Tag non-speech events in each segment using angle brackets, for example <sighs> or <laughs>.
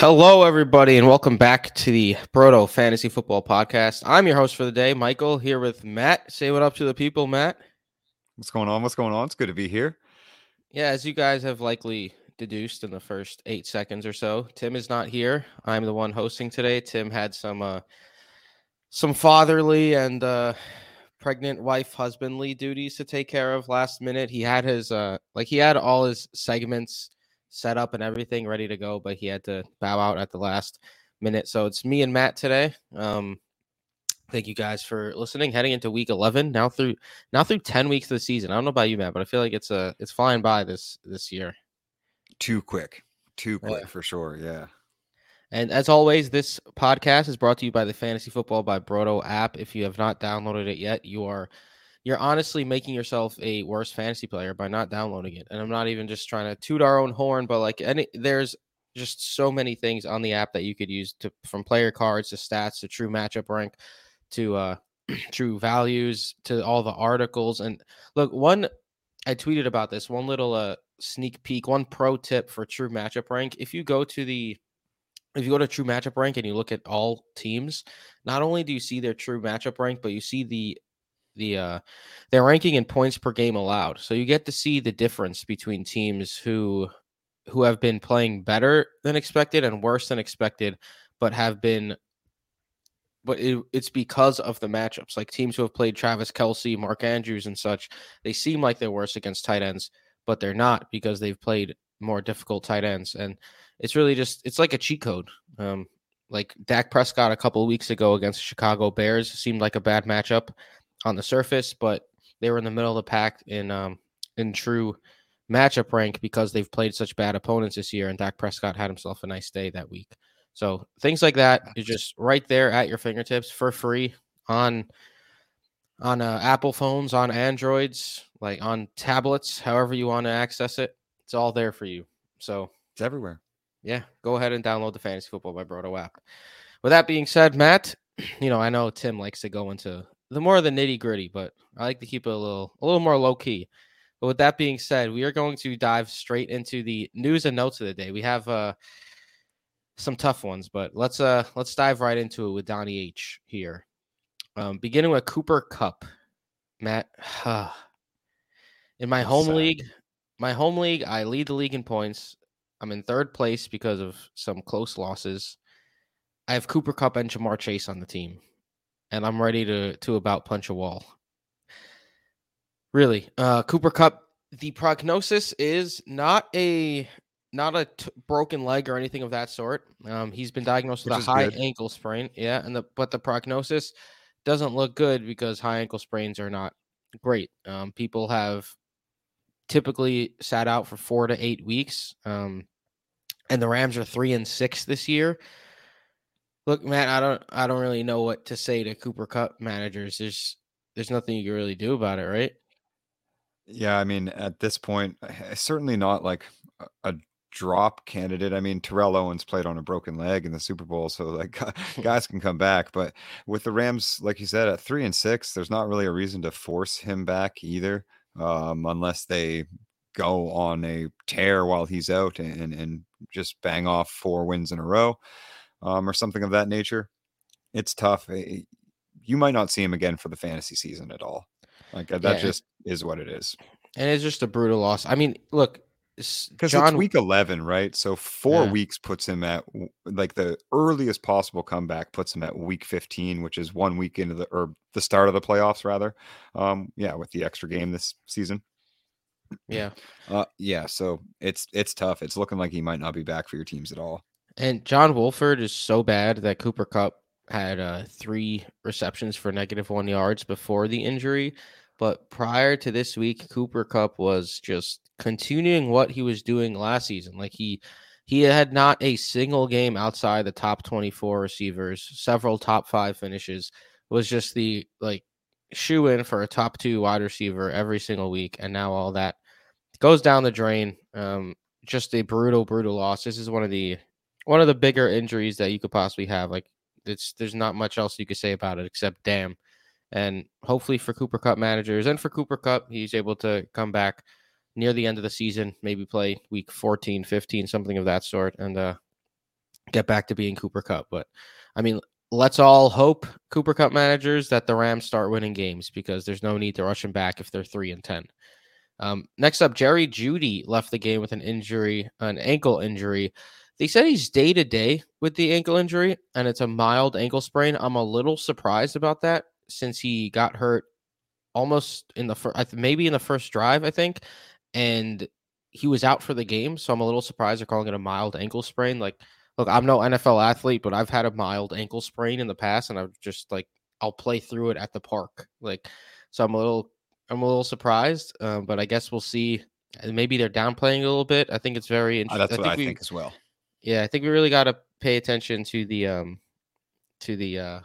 Hello, everybody, and welcome back to the Broto Fantasy Football Podcast. I'm your host for the day, Michael, here with Matt. Say what up to the people, Matt. What's going on? What's going on? It's good to be here. Yeah, as you guys have likely deduced in the first eight seconds or so, Tim is not here. I'm the one hosting today. Tim had some uh, some fatherly and uh, pregnant wife husbandly duties to take care of last minute. He had his uh, like he had all his segments set up and everything ready to go, but he had to bow out at the last minute. So it's me and Matt today. Um, thank you guys for listening. Heading into week 11 now through now through 10 weeks of the season. I don't know about you, Matt, but I feel like it's a uh, it's flying by this this year. Too quick, too quick yeah. for sure. Yeah. And as always, this podcast is brought to you by the Fantasy Football by Broto app. If you have not downloaded it yet, you are you're honestly making yourself a worse fantasy player by not downloading it. And I'm not even just trying to toot our own horn, but like any there's just so many things on the app that you could use to from player cards to stats to true matchup rank to uh <clears throat> true values to all the articles and look one I tweeted about this one little uh sneak peek one pro tip for true matchup rank if you go to the if you go to true matchup rank and you look at all teams not only do you see their true matchup rank but you see the the uh their ranking in points per game allowed. So you get to see the difference between teams who who have been playing better than expected and worse than expected, but have been but it, it's because of the matchups. Like teams who have played Travis Kelce, Mark Andrews, and such, they seem like they're worse against tight ends, but they're not because they've played more difficult tight ends. And it's really just it's like a cheat code. Um, like Dak Prescott a couple weeks ago against the Chicago Bears seemed like a bad matchup on the surface, but they were in the middle of the pack in um, in true matchup rank because they've played such bad opponents this year, and Dak Prescott had himself a nice day that week. So things like that is just right there at your fingertips for free on on uh, Apple phones, on Androids, like on tablets, however you want to access it. It's all there for you. So it's everywhere. Yeah, go ahead and download the Fantasy Football by Broto app. With that being said, Matt, <clears throat> you know I know Tim likes to go into the more of the nitty gritty, but I like to keep it a little a little more low key. But with that being said, we are going to dive straight into the news and notes of the day. We have uh some tough ones, but let's uh let's dive right into it with Donnie H here. Um, beginning with Cooper Kupp, Matt. <sighs> in my home sad. league, my home league, I lead the league in points. I'm in third place because of some close losses. I have Cooper Kupp and Ja'Marr Chase on the team and I'm ready to to about punch a wall. Really, uh, Cooper Kupp. The prognosis is not a not a t- broken leg or anything of that sort. Um, he's been diagnosed with a high good. ankle sprain. Yeah, and the but the prognosis doesn't look good because high ankle sprains are not great. Um, people have typically sat out for four to eight weeks. Um, and the Rams are three and six this year. Look, man, I don't I don't really know what to say to Cooper Kupp managers. There's there's nothing you can really do about it, right? Yeah, I mean, at this point, certainly not like a drop candidate. I mean, Terrell Owens played on a broken leg in the Super Bowl, so like <laughs> guys can come back. But with the Rams, like you said, at three and six, there's not really a reason to force him back either, um, unless they go on a tear while he's out and and just bang off four wins in a row um, or something of that nature, it's tough. Eh, eh, you might not see him again for the fantasy season at all. Like uh, that yeah. just is what it is. And it's just a brutal loss. I mean, look, because John... it's week 11, right? So four yeah. weeks puts him at like the earliest possible comeback puts him at week 15, which is one week into the or the start of the playoffs, rather. Um, yeah, with the extra game this season. Yeah. Uh, yeah. So it's it's tough. It's looking like he might not be back for your teams at all. And John Wolford is so bad that Cooper Kupp had uh, three receptions for negative one yards before the injury. But prior to this week, Cooper Kupp was just continuing what he was doing last season. Like he he had not a single game outside the top 24 receivers, several top five finishes. Was just the like shoe in for a top two wide receiver every single week. And now all that goes down the drain. Um, just a brutal, brutal loss. This is one of the one of the bigger injuries that you could possibly have. Like it's there's not much else you could say about it except damn. And hopefully for Cooper Kupp managers and for Cooper Kupp, he's able to come back near the end of the season, maybe play week 14, 15, something of that sort, and uh, get back to being Cooper Kupp. But I mean, let's all hope Cooper Kupp managers that the Rams start winning games because there's no need to rush them back if they're three and ten. Um, next up, Jerry Jeudy left the game with an injury, an ankle injury. They said he's day to day with the ankle injury, and it's a mild ankle sprain. I'm a little surprised about that since he got hurt almost in the first, maybe in the first drive, I think, and he was out for the game. So I'm a little surprised they're calling it a mild ankle sprain. Like, look, I'm no NFL athlete, but I've had a mild ankle sprain in the past, and I've just like I'll play through it at the park. Like, so I'm a little I'm a little surprised, um, but I guess we'll see. Maybe they're downplaying a little bit. I think it's very interesting. Uh, that's I what I we, think as well. Yeah, I think we really got to pay attention to the um to the uh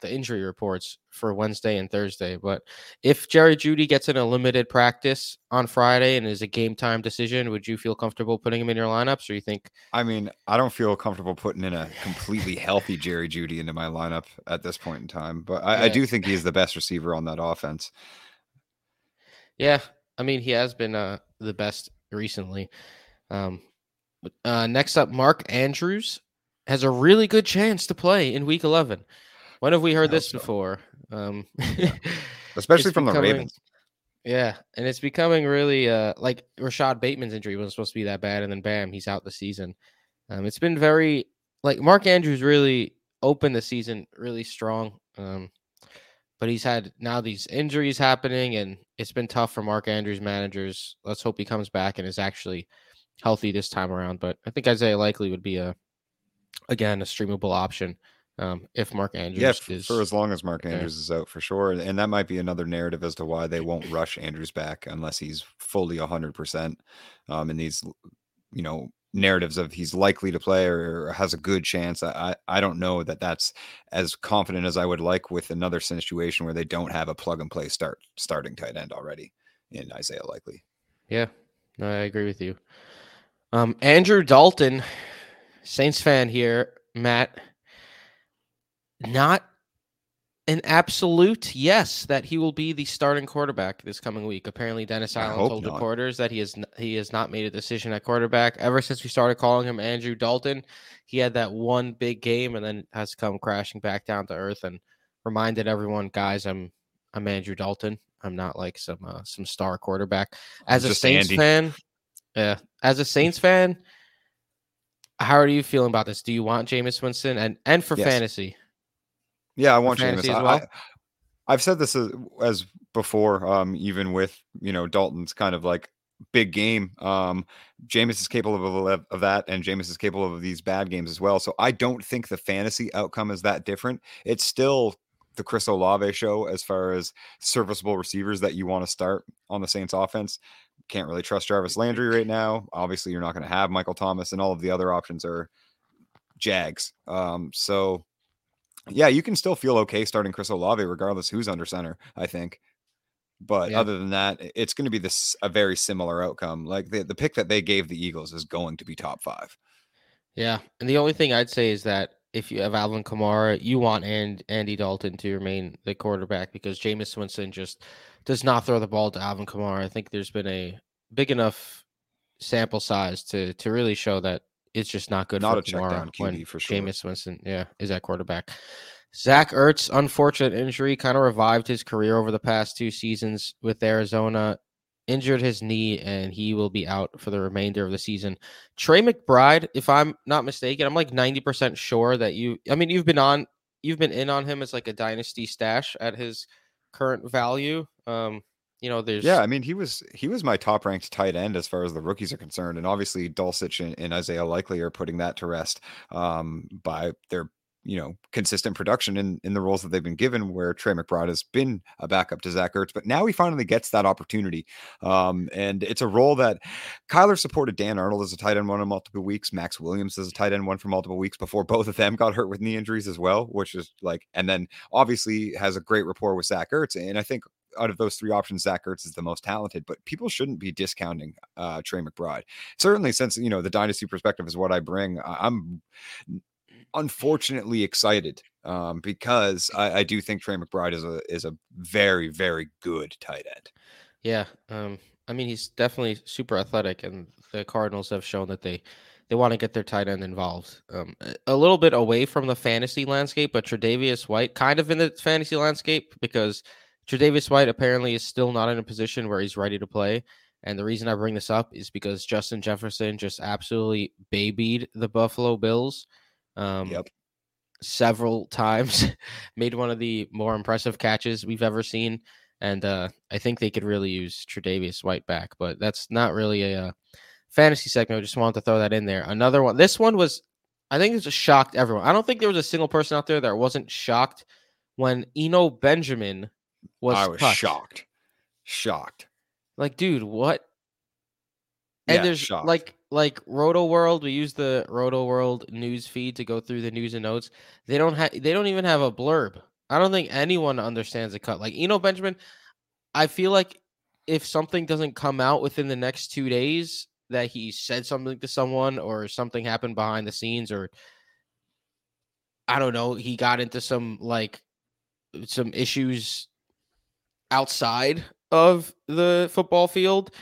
the injury reports for Wednesday and Thursday. But if Jerry Jeudy gets in a limited practice on Friday and is a game time decision, would you feel comfortable putting him in your lineups, or you think? I mean, I don't feel comfortable putting in a <laughs> completely healthy Jerry Jeudy into my lineup at this point in time. But I, yeah. I do think he's the best receiver on that offense. Yeah, I mean, he has been uh, the best recently. Um, uh, next up, Mark Andrews has a really good chance to play in Week 11. When have we heard this so. before? Um, yeah. <laughs> Especially from becoming, the Ravens. Yeah, and it's becoming really uh, like Rashod Bateman's injury wasn't supposed to be that bad, and then bam, he's out the season. Um, it's been very like Mark Andrews really opened the season really strong. Um, but he's had now these injuries happening, and it's been tough for Mark Andrews managers. Let's hope he comes back and is actually healthy this time around. But I think Isaiah Likely would be a again a streamable option um, if Mark Andrews yeah, is, for as long as Mark Andrews is out for sure. And that might be another narrative as to why they won't rush Andrews back unless he's fully 100% um, in these, you know, narratives of he's likely to play or has a good chance. I, I don't know that that's as confident as I would like with another situation where they don't have a plug and play start starting tight end already in Isaiah Likely. Yeah, no, I agree with you. Um, Andrew Dalton, Saints fan here, Matt. Not an absolute yes that he will be the starting quarterback this coming week. Apparently, Dennis Allen told not. reporters that he has he has not made a decision at quarterback ever since we started calling him Andrew Dalton. He had that one big game and then has come crashing back down to earth and reminded everyone, guys, I'm I'm Andrew Dalton. I'm not like some uh, some star quarterback. As a Saints Andy. fan, yeah, as a Saints fan, how are you feeling about this? Do you want Jameis Winston and and for yes. fantasy? Yeah, I want Jameis. Well? I, have said this as, as before, um, even with you know Dalton's kind of like big game. Um, Jameis is capable of, of that, and Jameis is capable of these bad games as well. So I don't think the fantasy outcome is that different. It's still the Chris Olave show as far as serviceable receivers that you want to start on the Saints offense. Can't really trust Jarvis Landry right now. Obviously, you're not going to have Michael Thomas, and all of the other options are Jags. Um, so yeah, you can still feel okay starting Chris Olave regardless who's under center, I think. But yeah. other than that, it's going to be this a very similar outcome. Like the, the pick that they gave the Eagles is going to be top five. Yeah. And the only thing I'd say is that if you have Alvin Kamara, you want and Andy Dalton to remain the quarterback because Jameis Winston just does not throw the ball to Alvin Kamara. I think there's been a big enough sample size to to really show that it's just not good not for a check down QB when for sure. Jameis Winston, yeah, is at quarterback. Zach Ertz, unfortunate injury, kind of revived his career over the past two seasons with Arizona. Injured his knee, and he will be out for the remainder of the season. Trey McBride, if I'm not mistaken, I'm like 90% sure that you. I mean, you've been on, you've been in on him as like a dynasty stash at his current value. Um, you know, there's yeah. I mean, he was he was my top ranked tight end as far as the rookies are concerned, and obviously Dulcich and, and Isaiah Likely are putting that to rest um, by their you know consistent production in in the roles that they've been given where Trey McBride has been a backup to Zach Ertz but now he finally gets that opportunity um, and it's a role that Kyler supported Dan Arnold as a tight end one in multiple weeks Maxx Williams as a tight end one for multiple weeks before both of them <laughs> got hurt with knee injuries as well which is like and then obviously has a great rapport with Zach Ertz and I think out of those three options, Zach Ertz is the most talented, but people shouldn't be discounting uh, Trey McBride. Certainly, since you know the dynasty perspective is what I bring, I'm unfortunately excited um, because I, I, do think Trey McBride is a is a very very good tight end. Yeah, um, I mean he's definitely super athletic, and the Cardinals have shown that they they want to get their tight end involved. Um, a little bit away from the fantasy landscape, but Tre'Davious White kind of in the fantasy landscape because Tre'Davious White apparently is still not in a position where he's ready to play. And the reason I bring this up is because Justin Jefferson just absolutely babied the Buffalo Bills. Um, Yep. Several <laughs> times, made one of the more impressive catches we've ever seen, and uh, I think they could really use Tre'Davious White back. But that's not really a, uh fantasy segment. I just wanted to throw that in there. Another one. This one was, I think, it just shocked everyone. I don't think there was a single person out there that wasn't shocked when Eno Benjamin was. I was shocked. Shocked. Like, dude, what? And Yeah, there's shocked. like like Roto World. We use the Roto World news feed to go through the news and notes. They don't have. They don't even have a blurb. I don't think anyone understands the cut. Like Eno Benjamin, I feel like if something doesn't come out within the next two days that he said something to someone or something happened behind the scenes or I don't know, he got into some like some issues outside of the football field.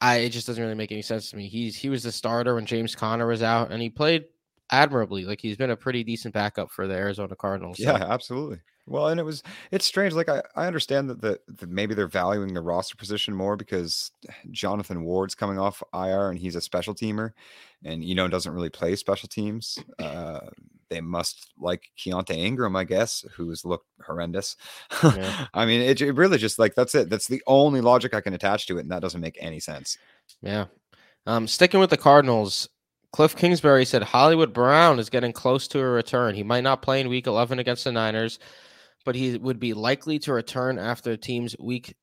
I it just doesn't really make any sense to me. He's he was the starter when James Conner was out and he played admirably. Like he's been a pretty decent backup for the Arizona Cardinals. so- Yeah, absolutely. Well, and it was it's strange. Like I, I understand that the, that maybe they're valuing the roster position more because Jonathan Ward's coming off IR and he's a special teamer, and you know doesn't really play special teams. <clears throat> Uh, they must like Keaontay Ingram, I guess, who's looked horrendous. Yeah. <laughs> I mean, it, it really just like that's it. That's the only logic I can attach to it, and that doesn't make any sense. Yeah. Um, sticking with the Cardinals, Cliff Kingsbury said Hollywood Brown is getting close to a return. He might not play in week 11 against the Niners, but he would be likely to return after the team's week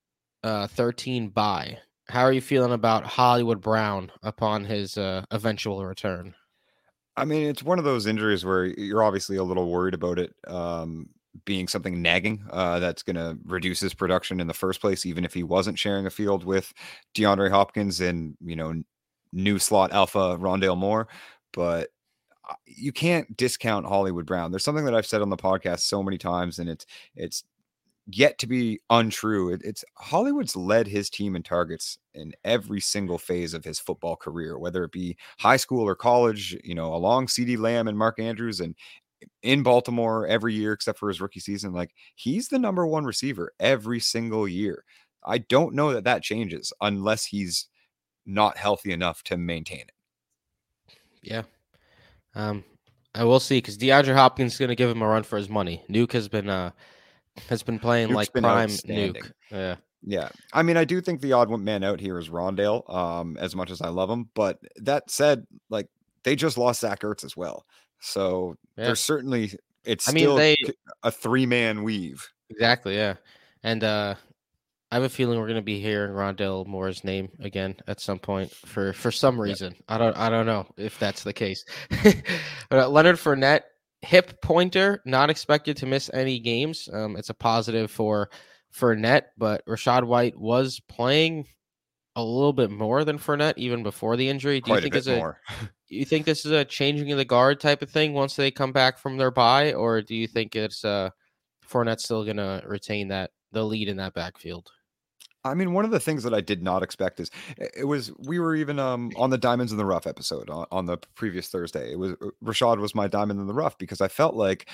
uh, 13 bye. How are you feeling about Hollywood Brown upon his uh, eventual return? I mean, it's one of those injuries where you're obviously a little worried about it um, being something nagging uh, that's going to reduce his production in the first place, even if he wasn't sharing a field with DeAndre Hopkins and you know new slot alpha Rondale Moore. But uh, you can't discount Hollywood Brown. There's something that I've said on the podcast so many times, and it's it's yet to be untrue. It, it's Hollywood's led his team in targets in every single phase of his football career, whether it be high school or college, you know, along CeeDee Lamb and Mark Andrews and in Baltimore every year except for his rookie season. Like he's the number one receiver every single year. I don't know that that changes unless he's not healthy enough to maintain it. Yeah. Um, I will see because DeAndre Hopkins is going to give him a run for his money. Nuke has been uh has been playing Nuke's like been prime. Nuke. Yeah. Yeah. I mean, I do think the odd man out here is Rondale, um, as much as I love him. But that said, like they just lost Zach Ertz as well. So Yeah. there's certainly it's I mean, still they- a three man weave. Exactly, yeah. And uh I have a feeling we're gonna be hearing Rondale Moore's name again at some point for for some reason. I don't I don't know if that's the case. <laughs> but uh, Leonard Fournette, hip pointer, not expected to miss any games. Um, it's a positive for Fournette, but Rachaad White was playing a little bit more than Fournette even before the injury. Do you Quite a think bit it's a <laughs> you think this is a changing of the guard type of thing once they come back from their bye, or do you think it's uh Fournette's still gonna retain that the lead in that backfield? I mean, one of the things that I did not expect is it was we were even um on the Diamonds in the Rough episode on, on the previous Thursday. It was uh, Rachaad was my diamond in the rough because I felt like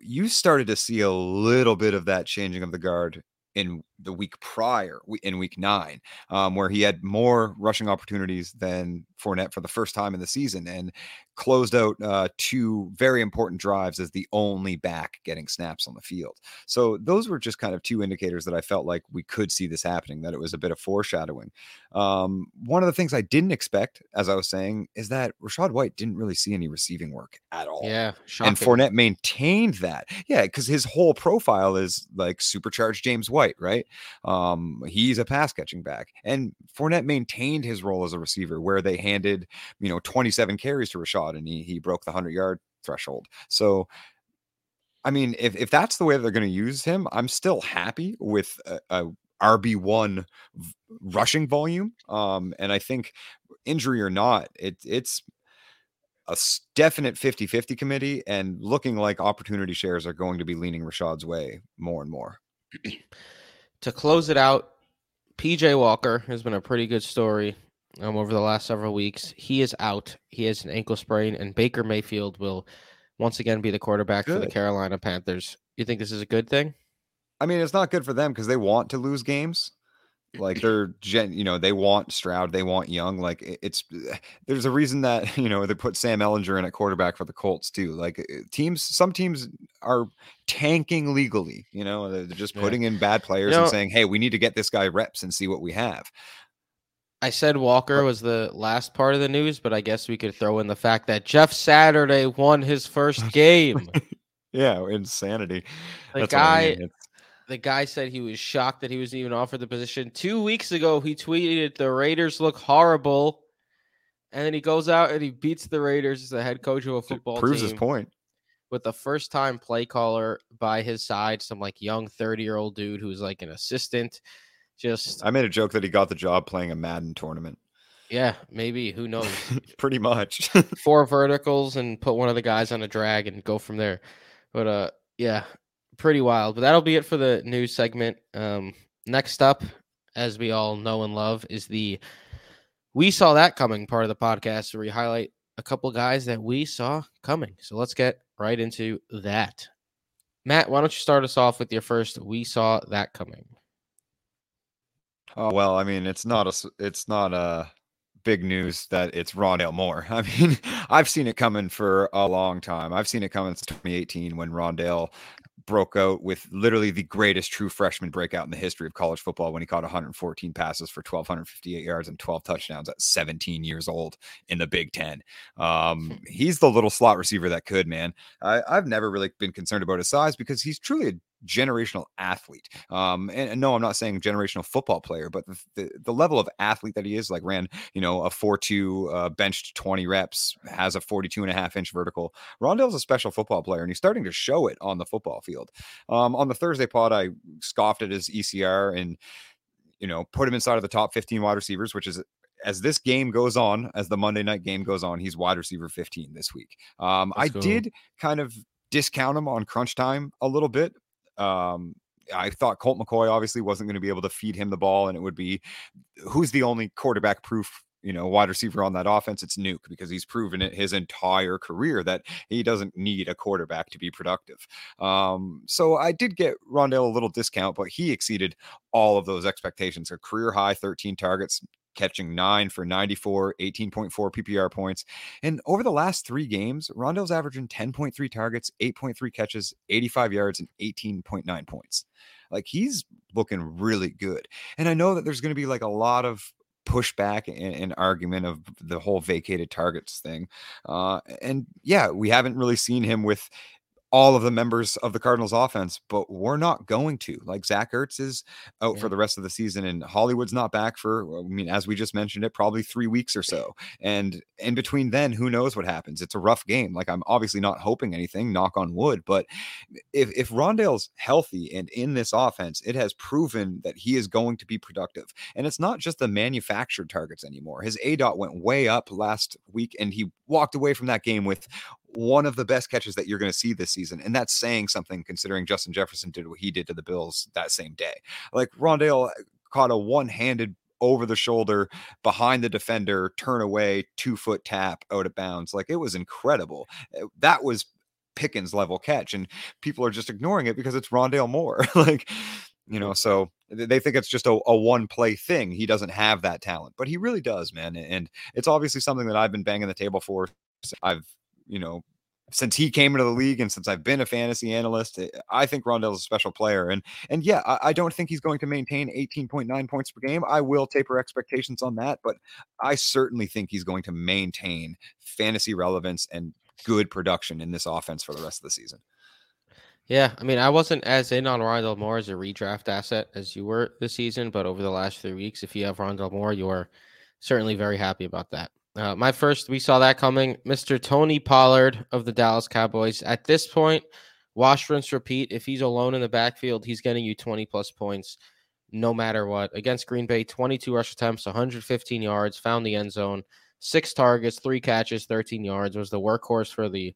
you started to see a little bit of that changing of the guard in the week prior, in week nine, um, where he had more rushing opportunities than Fournette for the first time in the season and closed out uh, two very important drives as the only back getting snaps on the field. So those were just kind of two indicators that I felt like we could see this happening, that it was a bit of foreshadowing. Um, one of the things I didn't expect, as I was saying, is that Rachaad White didn't really see any receiving work at all. Yeah, shocking. And Fournette maintained that. Yeah, because his whole profile is like supercharged James White, right? Um, he's a pass catching back. And Fournette maintained his role as a receiver where they handed, you know, 27 carries to Rachaad and he, he broke the 100 yard threshold. So, I mean, if, if that's the way they're going to use him, I'm still happy with a, a RB1 v- rushing volume. Um, and I think injury or not, it, it's a definite 50 50 committee and looking like opportunity shares are going to be leaning Rachaad's way more and more. <clears throat> to close it out, PJ Walker has been a pretty good story um, over the last several weeks. He is out. He has an ankle sprain, and Baker Mayfield will once again be the quarterback good. for the Carolina Panthers. You think this is a good thing? I mean, it's not good for them because they want to lose games. Like they're gen, you know, they want Stroud, they want Young. Like it's <sighs> there's a reason that <laughs> you know they put Sam Ehlinger in at quarterback for the Colts too. Like teams, some teams are tanking legally. You know, they're just putting yeah. in bad players you know, and saying, "Hey, we need to get this guy reps and see what we have." I said Walker was the last part of the news, but I guess we could throw in the fact that Jeff Saturday won his first <laughs> game. yeah, insanity. The That's guy, I mean the guy said he was shocked that he was even offered the position. Two weeks ago, he tweeted, The Raiders look horrible. And then he goes out and he beats the Raiders as the head coach of a football proves team. his point. With the first time play caller by his side, some like young 30 year old dude who's like an assistant. Just I made a joke that he got the job playing a Madden tournament. Yeah, maybe. Who knows? <laughs> Pretty much. <laughs> Four verticals and put one of the guys on a drag and go from there. But uh yeah, pretty wild. But that'll be it for the news segment. Um, next up, as we all know and love, is the we saw that coming part of the podcast where we highlight a couple guys that we saw coming. So let's get right into that. Matt, why don't you start us off with your first we saw that coming? Oh well, I mean, it's not a it's not a big news that it's Rondale Moore. <laughs> I mean, I've seen it coming for a long time. I've seen it coming since 2018 when Rondale broke out with literally the greatest true freshman breakout in the history of college football when he caught 114 passes for 1,258 yards and 12 touchdowns at 17 years old in the Big Ten. Um, <laughs> he's the little slot receiver that could, man. I, I've never really been concerned about his size because he's truly a generational athlete. Um, and, and, no, I'm not saying generational football player, but the, the, the, level of athlete that he is, like ran, you know, a 4-2, uh, benched 20 reps, has a 42 and a half inch vertical. Rondale's a special football player, and he's starting to show it on the football field. Um, on the Thursday pod, I scoffed at his ECR and, you know, put him inside of the top 15 wide receivers, which is as this game goes on, as the Monday night game goes on, he's wide receiver 15 this week. Um, I cool. did kind of discount him on crunch time a little bit um, I thought Colt McCoy obviously wasn't going to be able to feed him the ball, and it would be who's the only quarterback proof you know, wide receiver on that offense, it's Nuke because he's proven it his entire career that he doesn't need a quarterback to be productive. Um, so I did get Rondale a little discount, but he exceeded all of those expectations. A career high 13 targets, catching nine for 94, 18.4 PPR points. And over the last three games, Rondale's averaging 10.3 targets, 8.3 catches, 85 yards, and 18.9 points. Like he's looking really good. And I know that there's going to be like a lot of pushback and, and, argument of the whole vacated targets thing. Uh, and yeah, we haven't really seen him with all of the members of the Cardinals offense, but we're not going to. Like Zach Ertz is out yeah. for the rest of the season, and Hollywood's not back for, I mean, as we just mentioned it, probably three weeks or so. And in between then, who knows what happens? It's a rough game. Like I'm obviously not hoping anything, knock on wood, but if, if Rondale's healthy and in this offense, it has proven that he is going to be productive. And it's not just the manufactured targets anymore. His aDOT went way up last week, and he walked away from that game with one of the best catches that you're going to see this season. And that's saying something considering Justin Jefferson did what he did to the Bills that same day. Like Rondale caught a one handed over the shoulder behind the defender, turn away, two foot tap out of bounds. Like it was incredible. Eh, that was Pickens level catch. And people are just ignoring it because it's Rondale Moore. <laughs> like, you know, so they think it's just a, a, one play thing. He doesn't have that talent, but he really does, man. And it's obviously something that I've been banging the table for. I've you know, since he came into the league and since I've been a fantasy analyst, eh, I think Rondale's a special player. And and yeah, I, I, don't think he's going to maintain 18.9 points per game. I will taper expectations on that, but I certainly think he's going to maintain fantasy relevance and good production in this offense for the rest of the season. Yeah, I mean, I wasn't as in on Rondale Moore as a redraft asset as you were this season, but over the last three weeks, if you have Rondale Moore, you are certainly very happy about that. Uh, my first, we saw that coming. Mr. Tony Pollard of the Dallas Cowboys. At this point, wash, rinse, repeat. If he's alone in the backfield, he's getting you 20 plus points no matter what. Against Green Bay, 22 rush attempts, 115 yards, found the end zone, six targets, three catches, 13 yards. Was the workhorse for the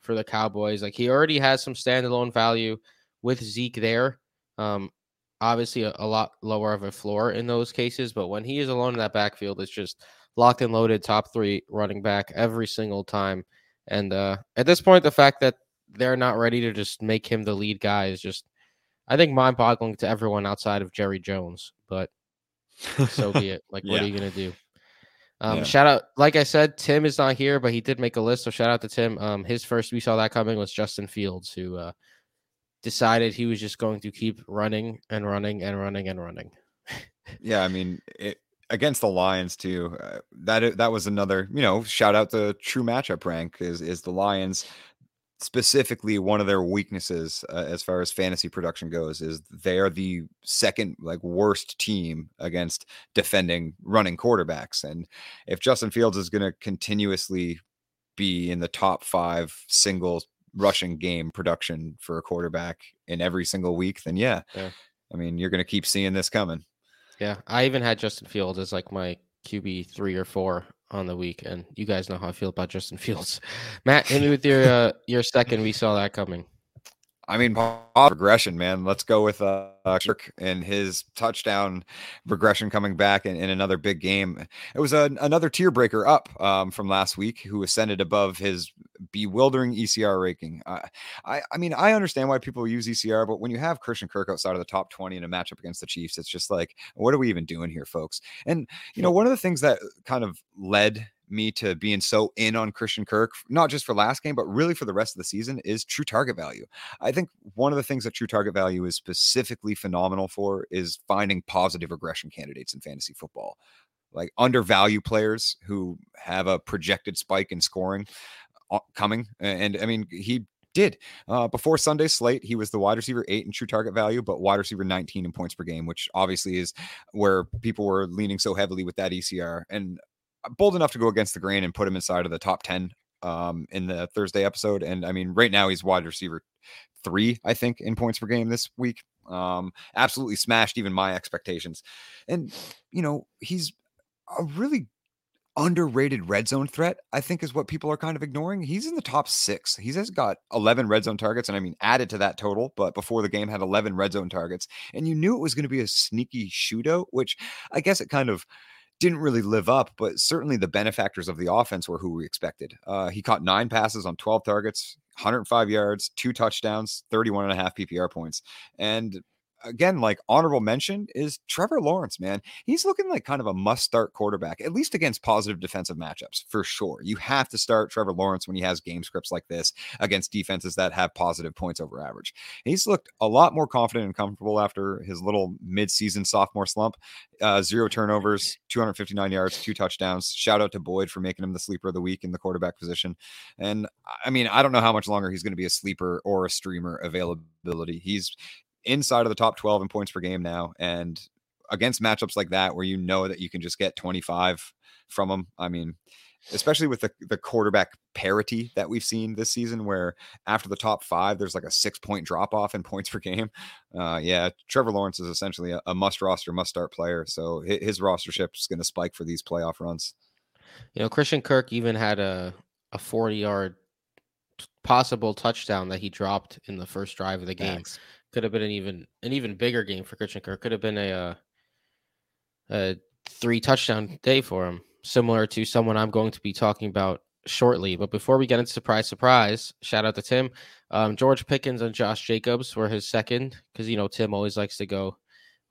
for the Cowboys. Like he already has some standalone value with Zeke there. Um, obviously a, a, lot lower of a floor in those cases, but when he is alone in that backfield, it's just locked and loaded top three running back every single time. And uh, at this point, the fact that they're not ready to just make him the lead guy is just, I think, mind boggling to everyone outside of Jerry Jones. But so be it. <laughs> Like, what are you going to do? Um, yeah. Shout out, like I said, Tim is not here, but he did make a list. So shout out to Tim. Um, his first, we saw that coming, was Justin Fields, who uh, decided he was just going to keep running and running and running and running. yeah, I mean, it, against the Lions too. Uh, that that was another, you know, shout out to true matchup rank is is the Lions specifically one of their weaknesses uh, as far as fantasy production goes is they are the second like worst team against defending running quarterbacks and if Justin Fields is going to continuously be in the top 5 single rushing game production for a quarterback in every single week then yeah, yeah. I mean you're going to keep seeing this coming yeah I even had Justin Fields as like my QB 3 or 4 on the week, and you guys know how I feel about Justin <laughs> Fields. Matt, hit me with your uh, your second. We saw that coming. I mean, progression, man. Let's go with uh, Kirk and his touchdown regression coming back in, in another big game. It was a, another tier breaker up um, from last week, who ascended above his bewildering ECR ranking. Uh, I, I mean, I understand why people use ECR, but when you have Christian Kirk outside of the top 20 in a matchup against the Chiefs, it's just like, what are we even doing here, folks? And, you know, one of the things that kind of led me to being so in on Christian Kirk, not just for last game, but really for the rest of the season, is true target value. I think one of the things that true target value is specifically phenomenal for is finding positive regression candidates in fantasy football, like undervalue players who have a projected spike in scoring uh, coming. And I mean, he did. Uh, before Sunday slate, he was the wide receiver eight in true target value, but wide receiver 19 in points per game, which obviously is where people were leaning so heavily with that ECR. And bold enough to go against the grain and put him inside of the top 10 um, in the Thursday episode. And I mean, right now he's wide receiver three, I think, in points per game this week. Um, absolutely smashed even my expectations. And, you know, he's a really underrated red zone threat, I think is what people are kind of ignoring. He's in the top six. He's has got 11 red zone targets, and I mean, added to that total, but before the game had 11 red zone targets. And you knew it was going to be a sneaky shootout, which I guess it kind of didn't really live up, but certainly the benefactors of the offense were who we expected. Uh, he caught nine passes on 12 targets, 105 yards, two touchdowns, 31 and a half PPR points. And again, like honorable mention is Trevor Lawrence, man. He's looking like kind of a must start quarterback, at least against positive defensive matchups for sure. You have to start Trevor Lawrence when he has game scripts like this against defenses that have positive points over average. He's looked a lot more confident and comfortable after his little midseason sophomore slump. Uh, zero turnovers, 259 yards, two touchdowns. Shout out to Boyd for making him the sleeper of the week in the quarterback position. And I mean, I don't know how much longer he's going to be a sleeper or a streamer availability. He's inside of the top 12 in points per game now. And against matchups like that, where you know that you can just get 25 from them, I mean, especially with the, the quarterback parity that we've seen this season, where after the top five, there's like a six point drop off in points per game. Uh, yeah, Trevor Lawrence is essentially a, a must roster, must start player. So his, his rostership is going to spike for these playoff runs. You know, Christian Kirk even had a, a 40 yard possible touchdown that he dropped in the first drive of the game. Thanks. Could have been an even an even bigger game for Christian Kirk. Could have been a uh, a three touchdown day for him, similar to someone I'm going to be talking about shortly. But before we get into surprise, surprise, shout out to Tim. Um, George Pickens and Josh Jacobs were his second because you know Tim always likes to go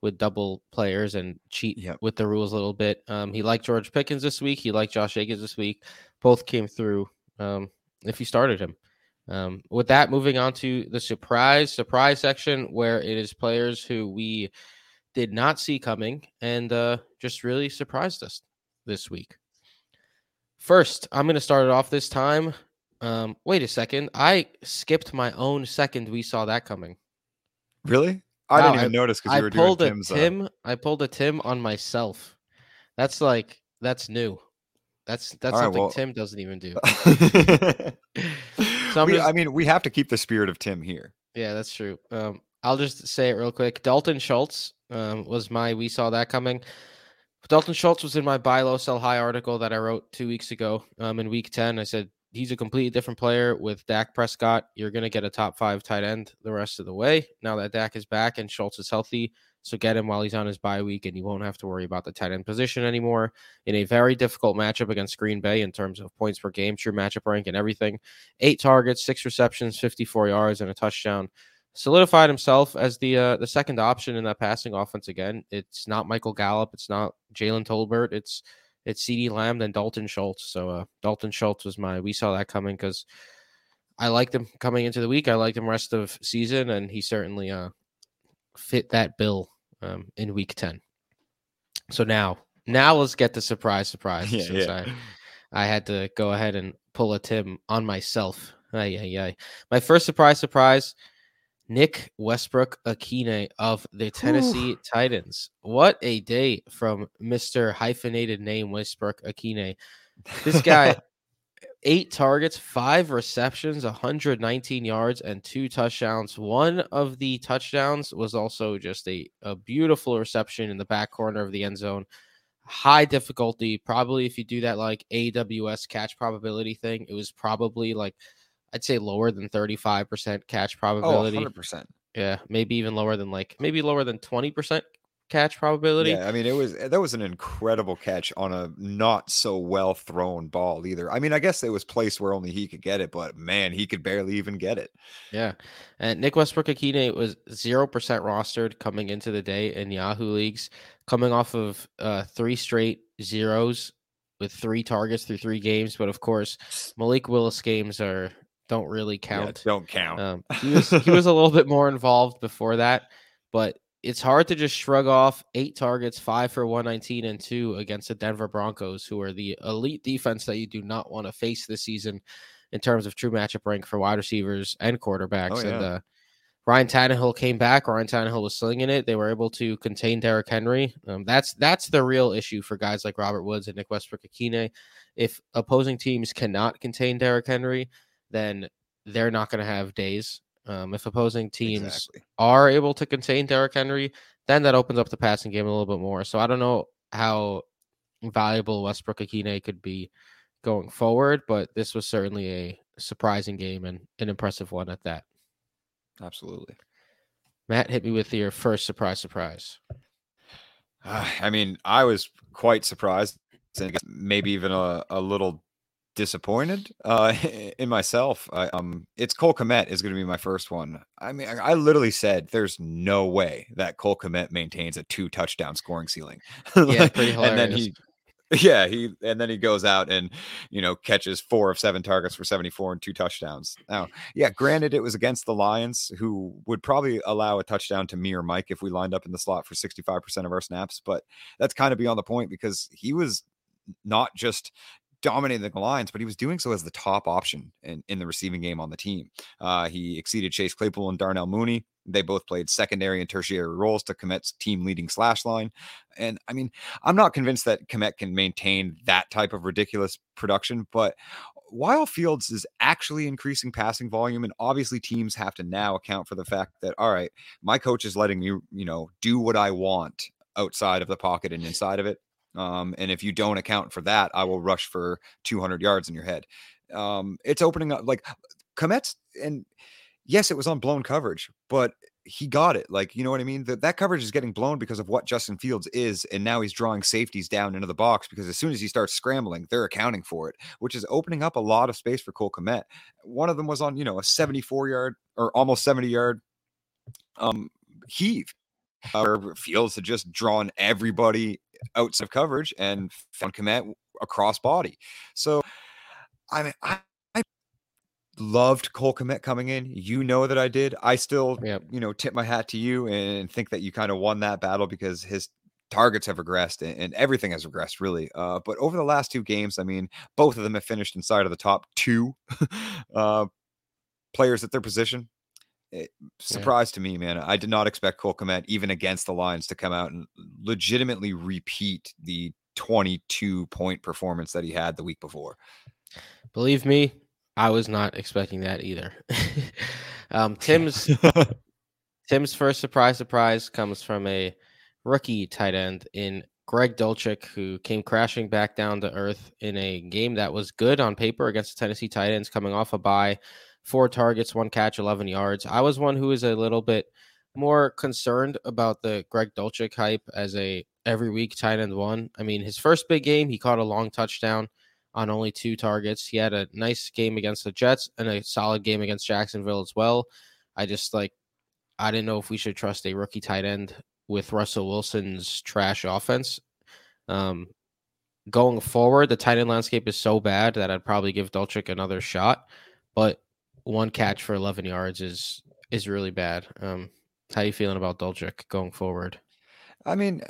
with double players and cheat yep. with the rules a little bit. Um, he liked George Pickens this week. He liked Josh Jacobs this week. Both came through. Um, if you started him. Um, with that, moving on to the surprise surprise section, where it is players who we did not see coming and uh, just really surprised us this week. First, I'm going to start it off this time. Um, wait a second, I skipped my own second. We saw that coming. Really? I wow, didn't even I, notice because you were pulled doing Tim's. A uh Tim. I pulled a Tim on myself. That's like that's new. That's that's All something right, well... Tim doesn't even do. <laughs> <laughs> <laughs> So we, just, I mean, we have to keep the spirit of Tim here. Yeah, that's true. Um, I'll just say it real quick. Dalton Schultz um, was my we saw that coming. Dalton Schultz was in my buy low sell high article that I wrote two weeks ago. Um, in week ten, I said he's a completely different player with Dak Prescott. You're going to get a top five tight end the rest of the way. Now that Dak is back and Schultz is healthy, so get him while he's on his bye week, and you won't have to worry about the tight end position anymore. In a very difficult matchup against Green Bay in terms of points per game, true matchup rank, and everything. Eight targets, six receptions, 54 yards, and a touchdown. Solidified himself as the uh, the second option in that passing offense again. It's not Michael Gallup. It's not Jalen Tolbert. It's it's CeeDee Lamb then Dalton Schultz. So uh, Dalton Schultz was my. We saw that coming because I liked him coming into the week. I liked him rest of season, and he certainly uh, fit that bill um, in week 10. So now, now let's get the surprise, surprise. <laughs> Yeah, since yeah. I, I had to go ahead and pull a Tim on myself. Ay, ay, ay. My first surprise, surprise. Nick Westbrook Ikhine of the Tennessee Titans. What a day from Mr. hyphenated name Westbrook Ikhine. This guy <laughs> eight targets, five receptions, 119 yards, and two touchdowns. One of the touchdowns was also just a, a beautiful reception in the back corner of the end zone. High difficulty. Probably if you do that like AWS catch probability thing, it was probably like I'd say lower than 35% catch Oh, probability. 100%. yeah, maybe even lower than like maybe lower than 20% catch probability. Yeah, I mean, it was that was an incredible catch on a not so well thrown ball either. I mean, I guess it was placed where only he could get it, but man, he could barely even get it. Yeah. And Nick Westbrook Ikhine was 0% rostered coming into the day in Yahoo leagues, coming off of uh, three straight zeros with three targets through three games. But of course, Malik Willis games are don't really Yeah, count. don't count. Um, he was he was a little bit more involved before that, but it's hard to just shrug off eight targets, five for 119 and two against the Denver Broncos, who are the elite defense that you do not want to face this season in terms of true matchup rank for wide receivers and quarterbacks. And yeah. uh, Ryan Tannehill came back. Ryan Tannehill was slinging it. They were able to contain Derrick Henry. Um, that's that's the real issue for guys like Robert Woods and Nick Westbrook Ikhine. If opposing teams cannot contain Derrick Henry, then they're not going to have days. Um, if opposing teams Exactly. are able to contain Derrick Henry, then that opens up the passing game a little bit more. So I don't know how valuable Westbrook Ikhine could be going forward, but this was certainly a surprising game and an impressive one at that. Absolutely. Matt, hit me with your first surprise, surprise. Uh, <sighs> I mean, I was quite surprised and maybe even a, a little disappointed uh, <laughs> in myself. I, um, it's Cole Kmet is going to be my first one. I mean, I, I literally said there's no way that Cole Kmet maintains a two touchdown scoring ceiling. <laughs> Yeah, pretty and then he, <laughs> yeah, he and then he goes out and you know catches four of seven targets for 74 and two touchdowns. Now, yeah, granted it was against the Lions, who would probably allow a touchdown to me or Mike if we lined up in the slot for 65% of our snaps, but that's kind of beyond the point because he was not just dominating the Lions, but he was doing so as the top option in, in the receiving game on the team. Uh, he exceeded Chase Claypool and Darnell Mooney. They both played secondary and tertiary roles to Kmet's team leading slash line. And I mean, I'm not convinced that Kmet can maintain that type of ridiculous production, but while Fields is actually increasing passing volume, and obviously teams have to now account for the fact that, all right, my coach is letting me, you know, do what I want outside of the pocket and inside of it. Um, and if you don't account for that, I will rush for 200 yards in your head. Um, it's opening up like Kmet's, and yes, it was on blown coverage, but he got it. Like, you know what I mean? That that coverage is getting blown because of what Justin Fields is, and now he's drawing safeties down into the box because as soon as he starts scrambling, they're accounting for it, which is opening up a lot of space for Cole Kmet. One of them was on, you know, a 74 yard or almost 70 yard um heave. Uh, Fields had just drawn everybody outside of coverage and found Kmet across body. So, I mean, I, I loved Cole Kmet coming in. You know that I did. I still, Yep. you know, tip my hat to you and think that you kind of won that battle because his targets have regressed and, and everything has regressed really. Uh, but over the last two games, I mean, both of them have finished inside of the top two <laughs> uh, players at their position. It, surprise to me, man. I did not expect Cole Kmet, even against the Lions, to come out and legitimately repeat the 22 point performance that he had the week before. Believe me, I was not expecting that either. <laughs> um, Tim's <laughs> Tim's first surprise surprise comes from a rookie tight end in Greg Dulcich, who came crashing back down to earth in a game that was good on paper against the Tennessee Titans, coming off a bye, four targets, one catch, 11 yards. I was one who was a little bit more concerned about the Greg Dulcich hype as a every week tight end one. I mean, his first big game, he caught a long touchdown on only two targets. He had a nice game against the Jets and a solid game against Jacksonville as well. I just like I didn't know if we should trust a rookie tight end with Russell Wilson's trash offense. Um, going forward, the tight end landscape is so bad that I'd probably give Dulcich another shot, but one catch for 11 yards is is really bad. Um, how are you feeling about Dulcich going forward? I mean,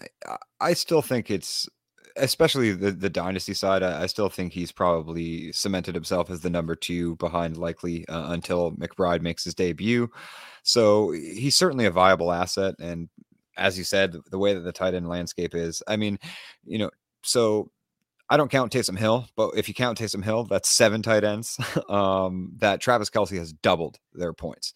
I still think it's especially the the dynasty side. I, I, still think he's probably cemented himself as the number two behind likely uh, until McBride makes his debut. So he's certainly a viable asset, and as you said, the way that the tight end landscape is, I mean, you know, so I don't count Taysom Hill, but if you count Taysom Hill, that's seven tight ends. <laughs> um, that Travis Kelce has doubled their points.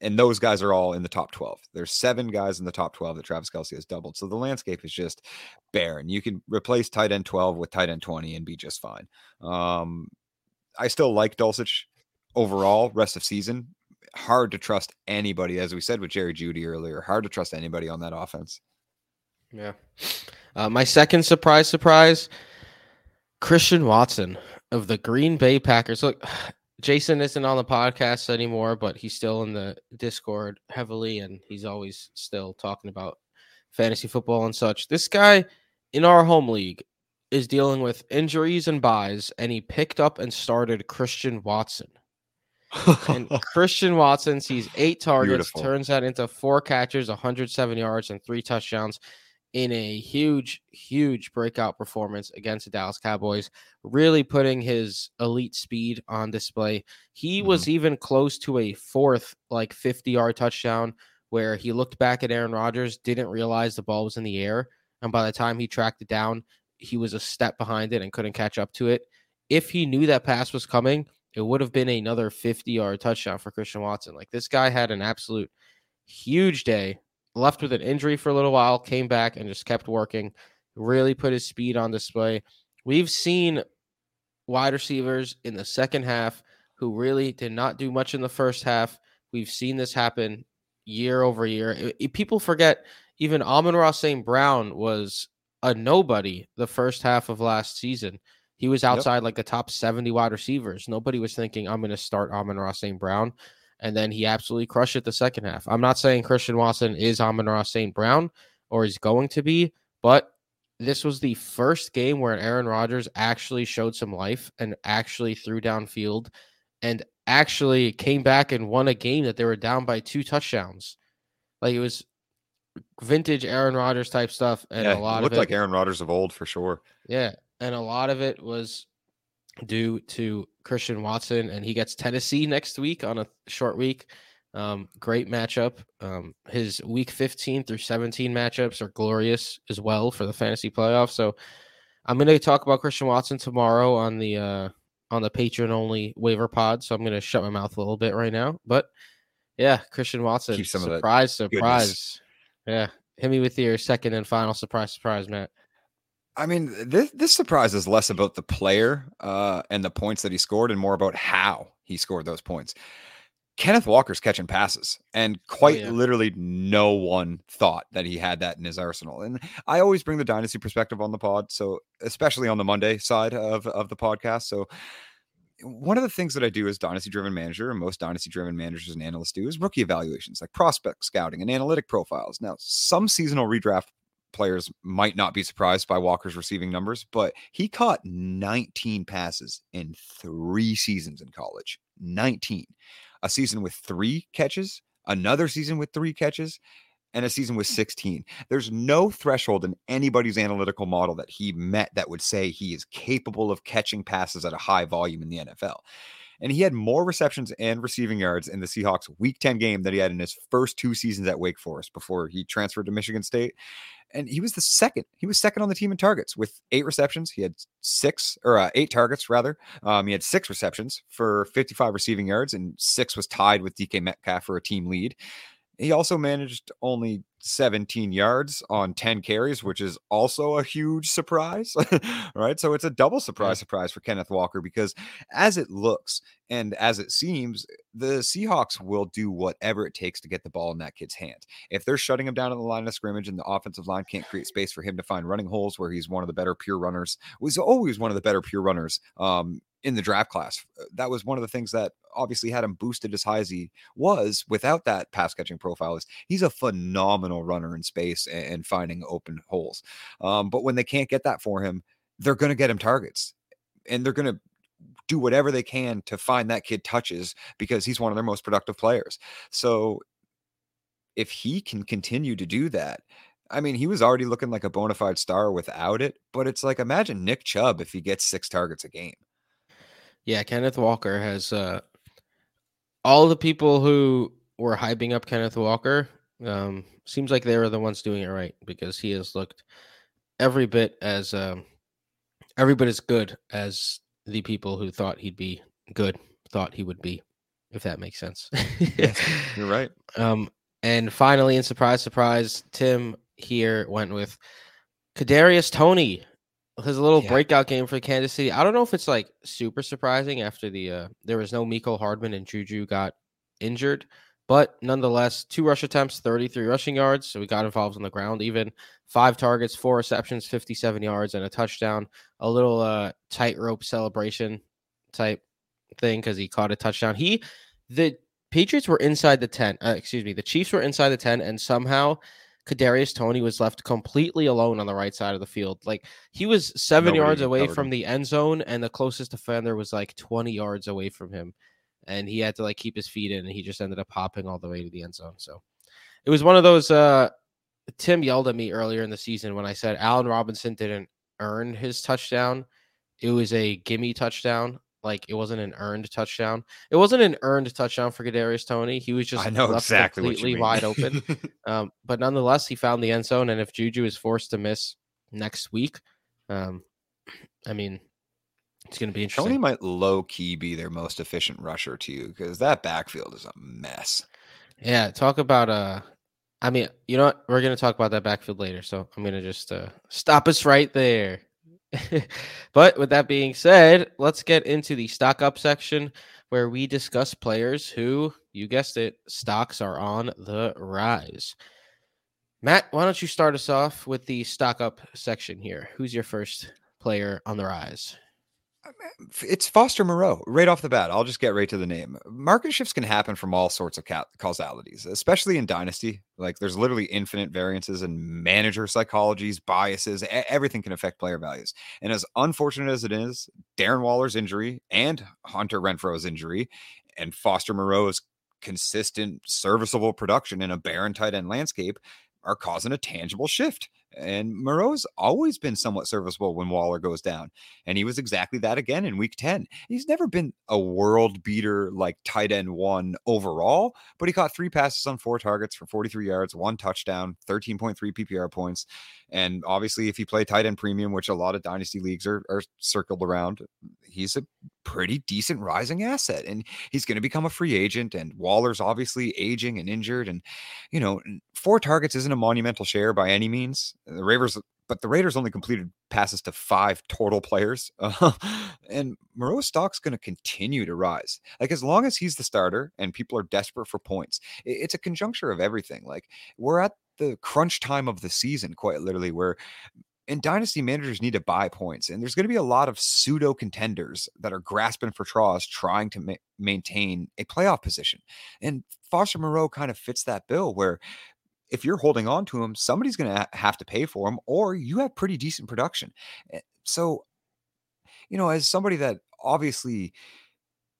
And those guys are all in the top 12. There's seven guys in the top 12 that Travis Kelce has doubled. So the landscape is just barren. You can replace tight end 12 with tight end 20 and be just fine. Um, I still like Dulcich overall, rest of season hard to trust anybody, as we said with Jerry Jeudy earlier. Hard to trust anybody on that offense. Yeah. Uh, my second surprise, surprise, Christian Watson of the Green Bay Packers. Look, Jason isn't on the podcast anymore, but he's still in the Discord heavily, and he's always still talking about fantasy football and such. This guy in our home league is dealing with injuries and buys, and he picked up and started Christian Watson and <laughs> Christian Watson sees eight targets, Beautiful. turns that into four catches, 107 yards, and three touchdowns in a huge, huge breakout performance against the Dallas Cowboys, really putting his elite speed on display. He mm-hmm. was even close to a fourth, like 50 yard touchdown where he looked back at Aaron Rodgers, didn't realize the ball was in the air. And by the time he tracked it down, he was a step behind it and couldn't catch up to it. If he knew that pass was coming, it would have been another 50 yard touchdown for Christian Watson. Like this guy had an absolute huge day, left with an injury for a little while, came back and just kept working, really put his speed on display. We've seen wide receivers in the second half who really did not do much in the first half. We've seen this happen year over year. It, it, people forget even Amon-Ra St. Brown was a nobody the first half of last season. He was outside yep. like the top 70 wide receivers. Nobody was thinking, I'm going to start Amon-Ra St. Brown. And then he absolutely crushed it the second half. I'm not saying Christian Watson is Amon-Ra St. Brown or is going to be, but this was the first game where Aaron Rodgers actually showed some life and actually threw downfield and actually came back and won a game that they were down by two touchdowns. Like it was vintage Aaron Rodgers type stuff, and yeah, a lot looked of it, like Aaron Rodgers of old for sure. Yeah, and a lot of it was due to Christian Watson, and he gets Tennessee next week on a short week. Um, great matchup. Um, his week 15 through 17 matchups are glorious as well for the fantasy playoffs. So I'm going to talk about Christian Watson tomorrow on the uh, on the Patreon only waiver pod. So I'm going to shut my mouth a little bit right now. But yeah, Christian Watson. Some surprise, surprise. Goodness. Yeah, hit me with your second and final surprise, surprise, Matt. I mean, this this surprise is less about the player uh, and the points that he scored, and more about how he scored those points. Kenneth Walker's catching passes, and oh, quite oh, yeah. literally no one thought that he had that in his arsenal. And I always bring the dynasty perspective on the pod, so especially on the Monday side of of the podcast. So one of the things that I do as dynasty driven manager, and most dynasty driven managers and analysts do, is rookie evaluations, like prospect scouting and analytic profiles. Now, some seasonal redraft players might not be surprised by Walker's receiving numbers, but he caught 19 passes in three seasons in college. 19. A season with three catches, another season with three catches, and a season with hmm. 16. There's no threshold in anybody's analytical model that he met that would say he is capable of catching passes at a high volume in the NFL. And he had more receptions and receiving yards in the Seahawks week 10 game than he had in his first two seasons at Wake Forest before he transferred to Michigan State and he was the second. He was second on the team in targets with eight receptions. He had six or uh, eight targets rather. Um, he had six receptions for 55 receiving yards, and six was tied with DK Metcalf for a team lead. He also managed only 17 yards on 10 carries, which is also a huge surprise, <laughs> right? So it's a double surprise surprise for Kenneth Walker because as it looks and as it seems, the Seahawks will do whatever it takes to get the ball in that kid's hand. If they're shutting him down on the line of scrimmage and the offensive line can't create space for him to find running holes where he's one of the better pure runners, was always one of the better pure runners um, in the draft class. Uh, that was one of the things that obviously had him boosted as high as he was without that pass catching profile. Is he's a phenomenal runner in space and, and finding open holes. Um, but when they can't get that for him, they're going to get him targets, and they're going to do whatever they can to find that kid touches because he's one of their most productive players. So if he can continue to do that, I mean, he was already looking like a bona fide star without it, but it's like imagine Nick Chubb if he gets six targets a game. Yeah, Kenneth Walker has uh, all the people who were hyping up Kenneth Walker. Um, seems like they were the ones doing it right because he has looked every bit as um, every bit as good as the people who thought he'd be good thought he would be, if that makes sense. yes, <laughs> you're right. Um, and finally, in surprise, surprise, Tim here went with Kadarius Toney his little yeah. breakout game for Kansas City. I don't know if it's like super surprising after the uh there was no Mecole Hardman and Juju got injured, but nonetheless, two rush attempts, 33 rushing yards. So we got involved on the ground, even five targets, four receptions, 57 yards, and a touchdown. A little uh tightrope celebration type thing because he caught a touchdown. He the Patriots were inside the 10. Uh, excuse me, the Chiefs were inside the 10, and somehow Kadarius Toney was left completely alone on the right side of the field. Like he was seven Nobody yards away from the end zone, and the closest defender was like 20 yards away from him. And he had to like keep his feet in, and he just ended up hopping all the way to the end zone. So it was one of those. uh Tim yelled at me earlier in the season when I said Allen Robinson didn't earn his touchdown. It was a gimme touchdown. Like it wasn't an earned touchdown. It wasn't an earned touchdown for Kadarius Toney. He was just I know exactly completely wide open. <laughs> um, but nonetheless, he found the end zone. And if Juju is forced to miss next week, um, I mean, it's going to be interesting. Toney might low key be their most efficient rusher too, because that backfield is a mess. Yeah, talk about uh I mean, you know what? We're going to talk about that backfield later. So I'm going to just uh, stop us right there. <laughs> but with that being said, let's get into the stock up section where we discuss players who, you guessed it, stocks are on the rise. Matt, why don't you start us off with the stock up section here? Who's your first player on the rise? It's Foster Moreau right off the bat. I'll just get right to the name. Market shifts can happen from all sorts of ca- causalities, especially in Dynasty. Like there's literally infinite variances in manager psychologies, biases, everything can affect player values. And as unfortunate as it is, Darren Waller's injury and Hunter Renfrow's injury and Foster Moreau's consistent, serviceable production in a barren tight end landscape are causing a tangible shift. And Moreau's always been somewhat serviceable when Waller goes down. And he was exactly that again in week 10. He's never been a world beater like tight end one overall, but he caught three passes on four targets for 43 yards, one touchdown, 13.3 PPR points. And obviously, if you play tight end premium, which a lot of dynasty leagues are, are circled around, he's a pretty decent rising asset. And he's going to become a free agent. And Waller's obviously aging and injured. And, you know, four targets isn't a monumental share by any means. The Raiders, but the Raiders only completed passes to five total players. <laughs> And Moreau's stock's going to continue to rise. Like, as long as he's the starter and people are desperate for points, it's a conjuncture of everything. Like, we're at the crunch time of the season, quite literally, where and dynasty managers need to buy points and there's going to be a lot of pseudo contenders that are grasping for straws trying to ma- maintain a playoff position and foster moreau kind of fits that bill where if you're holding on to him somebody's going to have to pay for him or you have pretty decent production eh, so you know as somebody that obviously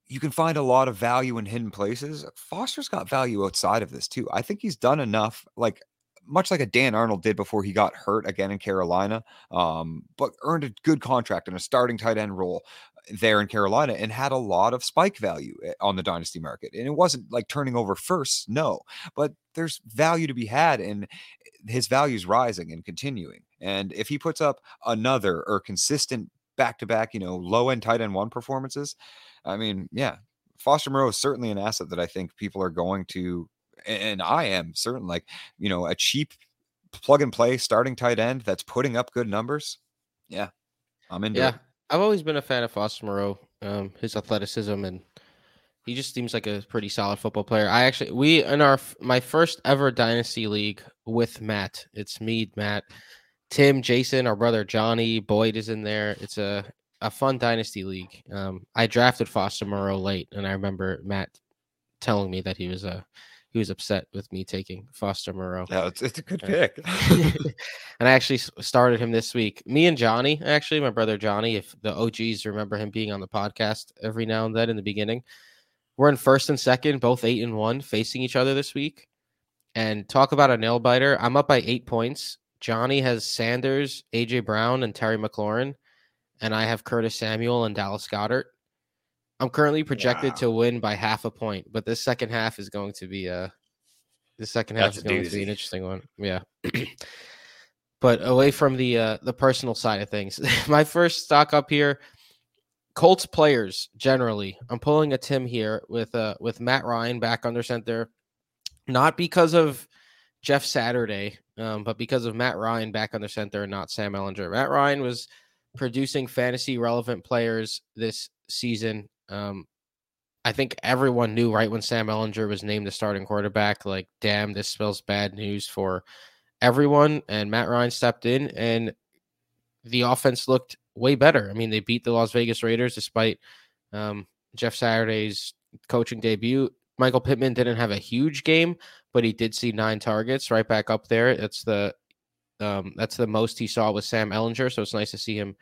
you can find a lot of value in hidden places. Foster's got value outside of this too. I think he's done enough. Like much like a Dan Arnold did before he got hurt again in Carolina, um, but earned a good contract and a starting tight end role there in Carolina and had a lot of spike value eh, on the dynasty market. And it wasn't like turning over first, no, but there's value to be had and his value's rising and continuing. And if he puts up another or consistent back to back, you know, low end tight end one performances, I mean, yeah, Foster Moreau is certainly an asset that I think people are going to and I am certain like, you know, a cheap plug and play starting tight end that's putting up good numbers. Yeah. I'm into yeah, it. I've always been a fan of Foster Moreau. Um, his athleticism and he just seems like a pretty solid football player. I actually we in our my first ever dynasty league with Matt. It's me, Matt, Tim, Jason, our brother Johnny, Boyd is in there. It's a a fun dynasty league. Um, I drafted Foster Moreau late, and I remember Matt telling me that he was uh he was upset with me taking Foster Moreau. No, it's, it's a good pick. <laughs> and I actually started him this week. Me and Johnny, actually, my brother Johnny, if the OGs remember him being on the podcast every now and then in the beginning, we're in first and second, both eight and one, facing each other this week. And talk about a nail biter. I'm up by eight points. Johnny has Sanders, AJ Brown, and Terry McLaurin. And I have Curtis Samuel and Dallas Goedert. I'm currently projected Wow. to win by half a point, but this second half is going to be uh the second half That's is a going to be an interesting one. Yeah. <clears throat> but away from the uh the personal side of things, <laughs> my first stock up here, Colts players generally. I'm pulling a Tim here with uh with Matt Ryan back under center, not because of Jeff Saturday, um, but because of Matt Ryan back under center and not Sam Ehlinger. Matt Ryan was producing fantasy relevant players this season. Um, I think everyone knew right when Sam Ehlinger was named the starting quarterback, like, damn, this spells bad news for everyone. And Matt Ryan stepped in, and the offense looked way better. I mean, they beat the Las Vegas Raiders despite um, Jeff Saturday's coaching debut. Michael Pittman didn't have a huge game, but he did see nine targets, right back up there. That's the um, that's the most he saw with Sam Ehlinger. So it's nice to see him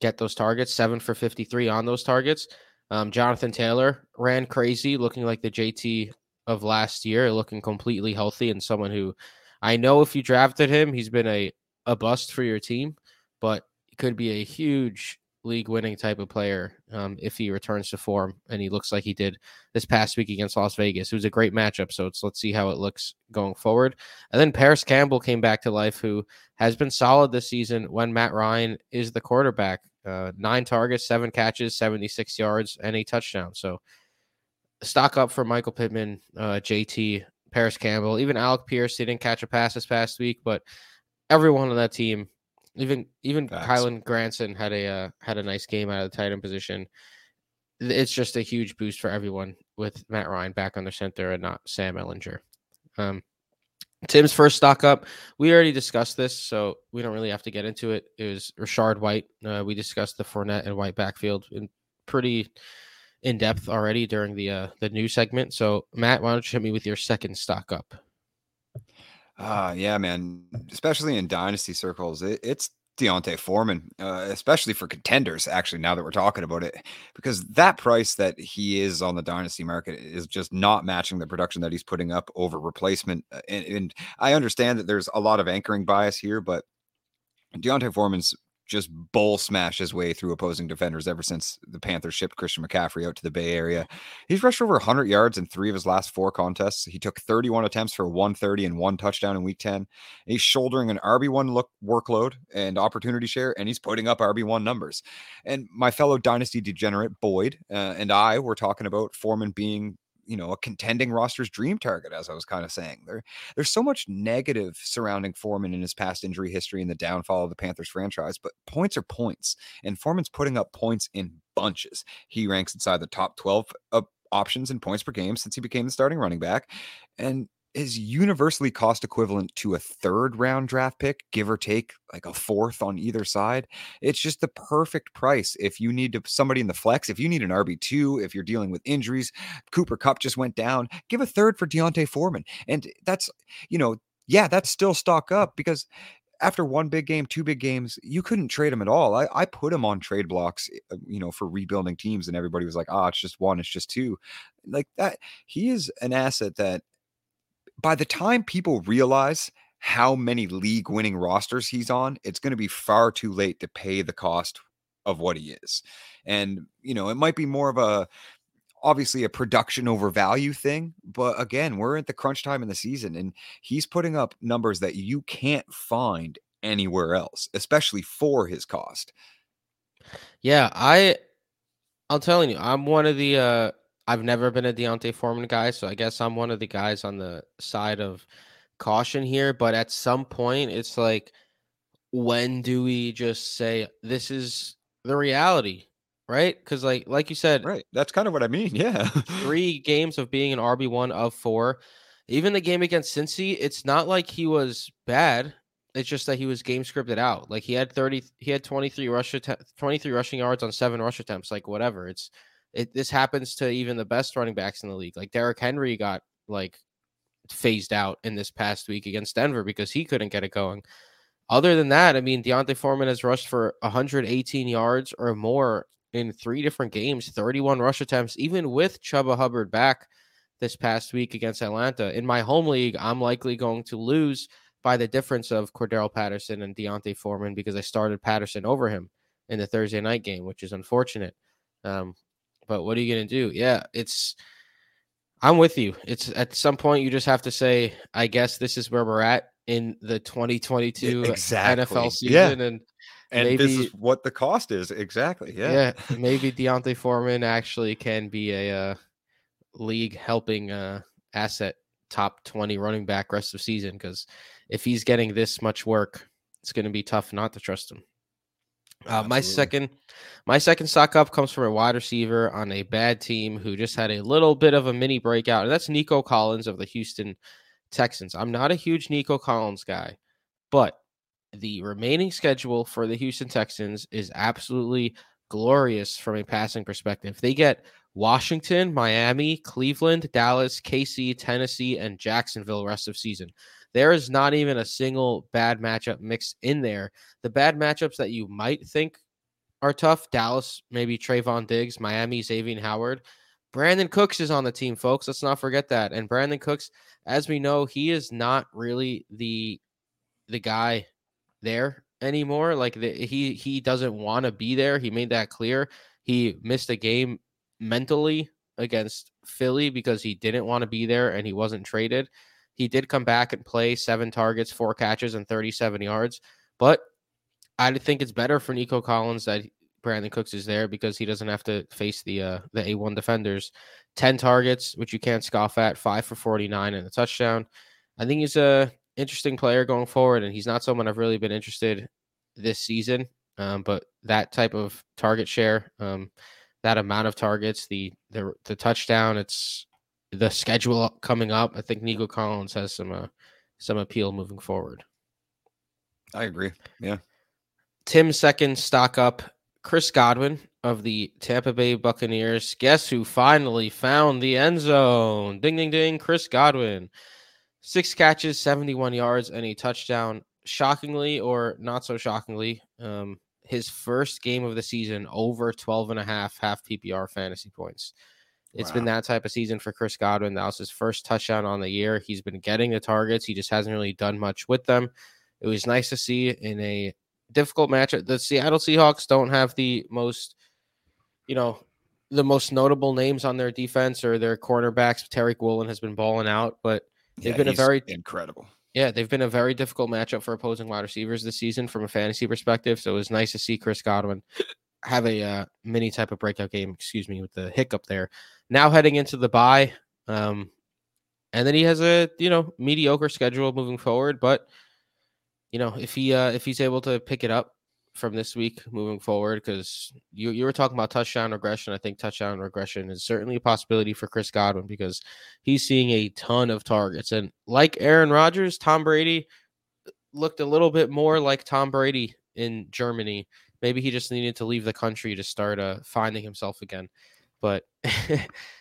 get those targets. Seven for fifty-three on those targets. Um, Jonathan Taylor ran crazy, looking like the JT of last year, looking completely healthy and someone who I know if you drafted him, he's been a a bust for your team, but could be a huge league winning type of player um, if he returns to form and he looks like he did this past week against Las Vegas. It was a great matchup, so let's see how it looks going forward. And then Parris Campbell came back to life, who has been solid this season when Matt Ryan is the quarterback. Uh, nine targets, seven catches, 76 yards, and a touchdown. So stock up for Michael Pittman, uh, JT, Parris Campbell, even Alec Pierce. He didn't catch a pass this past week, but everyone on that team, even even Facts. Kylen Granson had a uh, had a nice game out of the tight end position. It's just a huge boost for everyone with Matt Ryan back on the center and not Sam Ehlinger. Um, Tim's first stock up. We already discussed this, so we don't really have to get into it. It was Rachaad White. Uh, we discussed the Fournette and White backfield in pretty in depth already during the uh, the new segment. So Matt, why don't you hit me with your second stock up? Ah, yeah, man. Especially in dynasty circles, it, it's D'Onta Foreman, uh, especially for contenders. Actually, now that we're talking about it, because that price that he is on the dynasty market is just not matching the production that he's putting up over replacement. Uh, And, and I understand that there's a lot of anchoring bias here, but D'Onta Foreman's just bowl smash his way through opposing defenders ever since the Panthers shipped Christian McCaffrey out to the Bay Area. He's rushed over 100 yards in three of his last four contests. He took 31 attempts for 130 and one touchdown in week 10. He's shouldering an RB1 look workload and opportunity share, and he's putting up RB1 numbers. And my fellow dynasty degenerate Boyd uh, and I were talking about Foreman being you know a contending roster's dream target as i was kind of saying. There there's so much negative surrounding foreman in his past injury history and the downfall of the panthers franchise but points are points and foreman's putting up points in bunches. He ranks inside the top 12 uh, options in points per game since he became the starting running back and is universally cost equivalent to a third round draft pick, give or take like a fourth on either side. It's just the perfect price if you need to somebody in the flex, if you need an RB2, if you're dealing with injuries, Cooper Kupp just went down, give a third for D'Onta Foreman. And that's, you know, yeah, that's still stock up because after one big game, two big games, you couldn't trade him at all. I, I put him on trade blocks, uh, you know, for rebuilding teams, and everybody was like, "Ah, it's just one, it's just two. Like that, he is an asset that by the time people realize how many league winning rosters he's on, it's going to be far too late to pay the cost of what he is. And, you know, it might be more of a obviously a production over value thing, but again, we're at the crunch time in the season and he's putting up numbers that you can't find anywhere else, especially for his cost. Yeah, I I'm telling you, I'm one of the uh I've never been a D'Onta Foreman guy, so I guess I'm one of the guys on the side of caution here. But at some point, it's like, when do we just say this is the reality, right? Because like like you said, right, that's kind of what I mean. <laughs> Yeah, three games of being an RB one of four. Even the game against Cincy, it's not like he was bad. It's just that he was game scripted out. Like he had 30, he had 23 rush att- 23 rushing yards on seven rush attempts. Like whatever. It's it this happens to even the best running backs in the league. Like Derrick Henry got like phased out in this past week against Denver because he couldn't get it going. Other than that, I mean, D'Onta Foreman has rushed for 118 yards or more in three different games, 31 rush attempts, even with Chuba Hubbard back this past week against Atlanta. In my home league, I'm likely going to lose by the difference of Cordarrelle Patterson and D'Onta Foreman because I started Patterson over him in the Thursday night game, which is unfortunate. Um, but what are you going to do? Yeah, it's. I'm with you. It's at some point you just have to say, I guess this is where we're at in the 2022 exactly. NFL season, yeah. and and maybe, this is what the cost is exactly. Yeah, yeah. <laughs> maybe D'Onta Foreman actually can be a uh, league helping uh, asset top 20 running back rest of season because if he's getting this much work, it's going to be tough not to trust him. Uh, my second, my second stock up comes from a wide receiver on a bad team who just had a little bit of a mini breakout, and that's Nico Collins of the Houston Texans. I'm not a huge Nico Collins guy, but the remaining schedule for the Houston Texans is absolutely glorious from a passing perspective. They get Washington, Miami, Cleveland, Dallas, KC, Tennessee, and Jacksonville rest of season. There is not even a single bad matchup mixed in there. The bad matchups that you might think are tough Dallas, maybe Trevon Diggs, Miami, Xavier Howard. Brandin Cooks is on the team, folks. Let's not forget that. And Brandin Cooks, as we know, he is not really the the guy there anymore. Like the, he he doesn't want to be there. He made that clear. He missed a game mentally against Philly because he didn't want to be there and he wasn't traded. He did come back and play seven targets, four catches, and 37 yards. But I think it's better for Nico Collins that Brandin Cooks is there because he doesn't have to face the uh, the A1 defenders. 10 targets, which you can't scoff at, five for 49 and a touchdown. I think he's a interesting player going forward, and he's not someone I've really been interested this season. Um, but that type of target share, um, that amount of targets, the the the touchdown, it's the schedule coming up. I think Nico Collins has some uh, some appeal moving forward. I agree. Yeah. Tim second stock up. Chris Godwin of the Tampa Bay Buccaneers. Guess who finally found the end zone? Ding ding ding. Chris Godwin. Six catches, 71 yards, and a touchdown. Shockingly or not so shockingly, um, his first game of the season over 12 and a half half PPR fantasy points. It's wow. been that type of season for Chris Godwin. That was his first touchdown on the year. He's been getting the targets. He just hasn't really done much with them. It was nice to see in a difficult matchup. The Seattle Seahawks don't have the most, you know, the most notable names on their defense or their cornerbacks. Tariq Woolen has been balling out, but they've yeah, been a very incredible. Yeah, they've been a very difficult matchup for opposing wide receivers this season from a fantasy perspective. So it was nice to see Chris Godwin have a uh, mini type of breakout game. Excuse me, with the hiccup there. Now heading into the bye, um, and then he has a you know mediocre schedule moving forward. But you know if he uh, if he's able to pick it up from this week moving forward, because you you were talking about touchdown regression. I think touchdown regression is certainly a possibility for Chris Godwin because he's seeing a ton of targets, and like Aaron Rodgers, Tom Brady looked a little bit more like Tom Brady in Germany maybe he just needed to leave the country to start uh, finding himself again. But <laughs>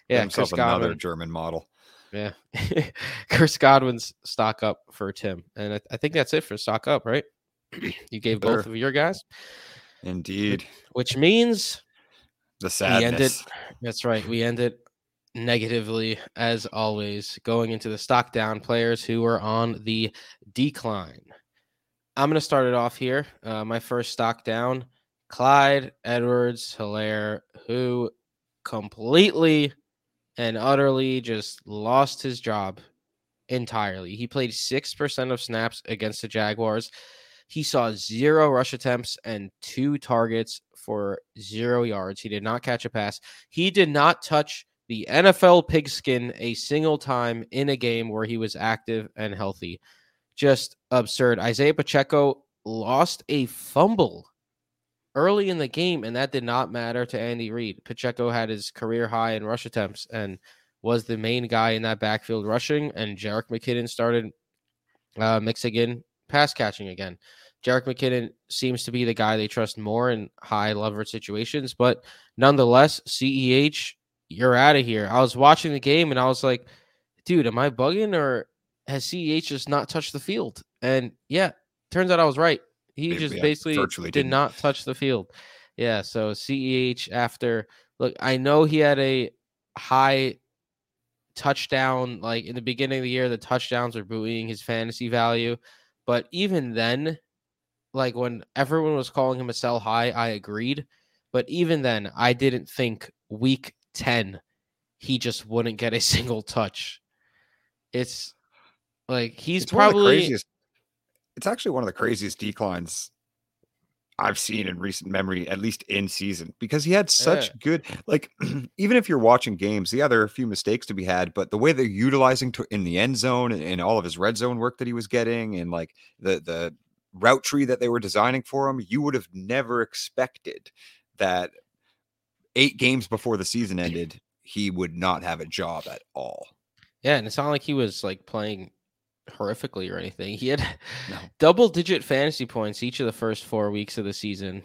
yeah, Chris Godwin, another German model. Yeah, <laughs> Chris Godwin's stock up for Tim, and I, I think that's it for stock up, right? <clears throat> you gave both of your guys, indeed, which means the sadness. Ended, that's right. We ended negatively as always, going into the stock down players who were on the decline. I'm going to start it off here. Uh, my first stock down, Clyde Edwards Helaire, who completely and utterly just lost his job entirely. He played 6% of snaps against the Jaguars. He saw zero rush attempts and two targets for zero yards. He did not catch a pass. He did not touch the NFL pigskin a single time in a game where he was active and healthy. Just absurd. Isaiah Pacheco lost a fumble early in the game, and that did not matter to Andy Reid. Pacheco had his career high in rush attempts and was the main guy in that backfield rushing, and Jerick McKinnon started uh, mixing in pass catching again. Jerick McKinnon seems to be the guy they trust more in high leverage situations, but nonetheless, CEH, you're out of here. I was watching the game and I was like, dude, am I bugging or has CEH just not touched the field? And yeah, turns out I was right. He just yeah, basically did didn't. not touch the field. Yeah, so CEH after look, I know he had a high touchdown like in the beginning of the year the touchdowns were buoying his fantasy value, but even then like when everyone was calling him a sell high, I agreed, but even then I didn't think week 10 he just wouldn't get a <laughs> single touch. It's like he's it's probably it's actually one of the craziest declines I've seen in recent memory, at least in season, because he had such yeah. good, like, <clears throat> even if you're watching games, yeah, there are a few mistakes to be had, but the way they're utilizing to, in the end zone and, and all of his red zone work that he was getting, and like the the route tree that they were designing for him, you would have never expected that eight games before the season ended, he would not have a job at all. Yeah, and it's not like he was like playing horrifically or anything. He had no. <laughs> double digit fantasy points each of the first four weeks of the season,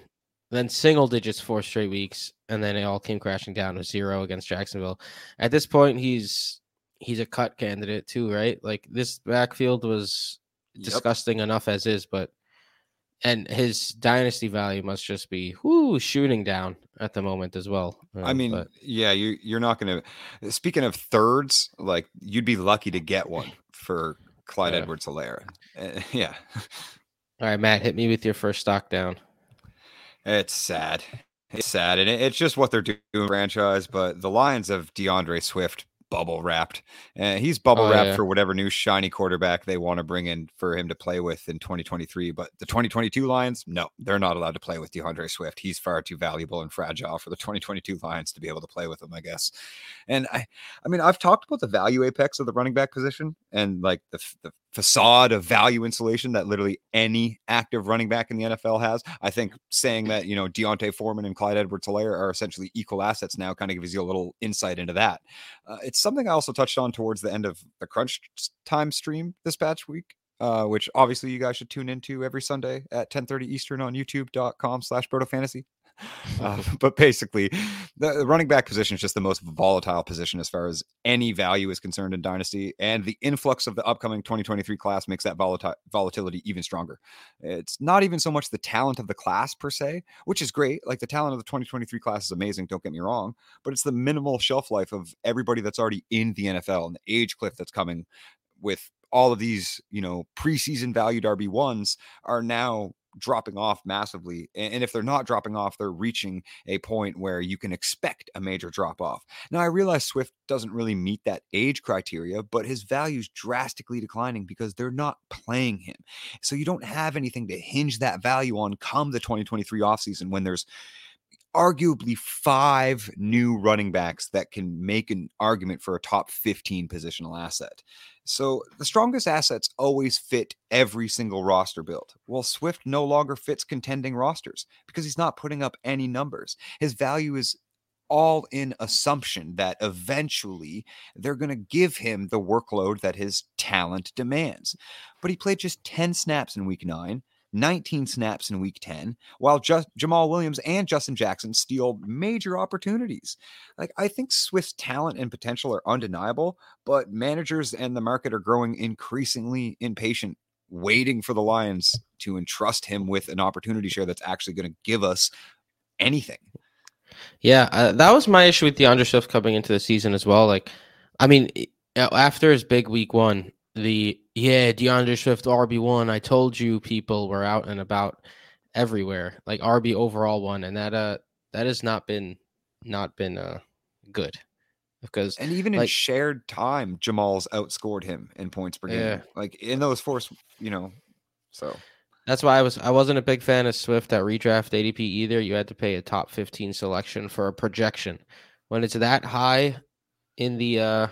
then single digits four straight weeks, and then it all came crashing down to zero against Jacksonville. At this point, he's he's a cut candidate too, right? Like this backfield was yep. disgusting enough as is, but and his dynasty value must just be whoo shooting down at the moment as well. I um, mean, but... yeah, you you're not going to. Speaking of thirds, like you'd be lucky to get one for Clyde yeah. Edwards Helaire. Uh, <laughs> yeah. All right, Matt, hit me with your first stock down. It's sad. It's sad. And it's just what they're doing franchise. But the Lions of D'Andre Swift bubble wrapped. And he's bubble oh, wrapped yeah. for whatever new shiny quarterback they want to bring in for him to play with in 2023. But the 2022 Lions, no, they're not allowed to play with D'Andre Swift. He's far too valuable and fragile for the 2022 Lions to be able to play with him, I guess. And I, I mean, I've talked about the value apex of the running back position and like the, the facade of value insulation that literally any active running back in the NFL has. I think saying that, you know, D'Onta Foreman and Clyde Edwards Helaire are essentially equal assets now kind of gives you a little insight into that. Uh, it's something I also touched on towards the end of the crunch time stream this past week. Uh, which obviously you guys should tune into every Sunday at 10:30 Eastern on youtube.com slash Broto Fantasy. <laughs> Uh, but basically, the running back position is just the most volatile position as far as any value is concerned in Dynasty. And the influx of the upcoming 2023 class makes that volatility even stronger. It's not even so much the talent of the class per se, which is great. Like the talent of the 2023 class is amazing, don't get me wrong, but it's the minimal shelf life of everybody that's already in the NFL and the age cliff that's coming with all of these, you know, preseason valued RB1s are now dropping off massively. And if they're not dropping off, they're reaching a point where you can expect a major drop off. Now, I realize Swift doesn't really meet that age criteria, but his value's drastically declining because they're not playing him. So you don't have anything to hinge that value on come the 2023 offseason when there's arguably five new running backs that can make an argument for a top 15 positional asset. So the strongest assets always fit every single roster build. Well, Swift no longer fits contending rosters because he's not putting up any numbers. His value is all in assumption that eventually they're going to give him the workload that his talent demands. But he played just 10 snaps in week 9 19 snaps in week 10, while just Jamaal Williams and Justin Jackson steal major opportunities. Like, I think Swift's talent and potential are undeniable, but managers and the market are growing increasingly impatient, waiting for the Lions to entrust him with an opportunity share that's actually going to give us anything. Yeah, uh, that was my issue with D'Andre Swift coming into the season as well. Like, I mean, after his big week one, the yeah D'Andre Swift RB one. I told you people were out and about everywhere, like RB overall one, and that uh that has not been not been uh good because and even like, in shared time, Jamaal's outscored him in points per game. Yeah. Like in those four, you know, so that's why I was I wasn't a big fan of Swift at redraft ADP either. You had to pay a top 15 selection for a projection. When it's that high, in the uh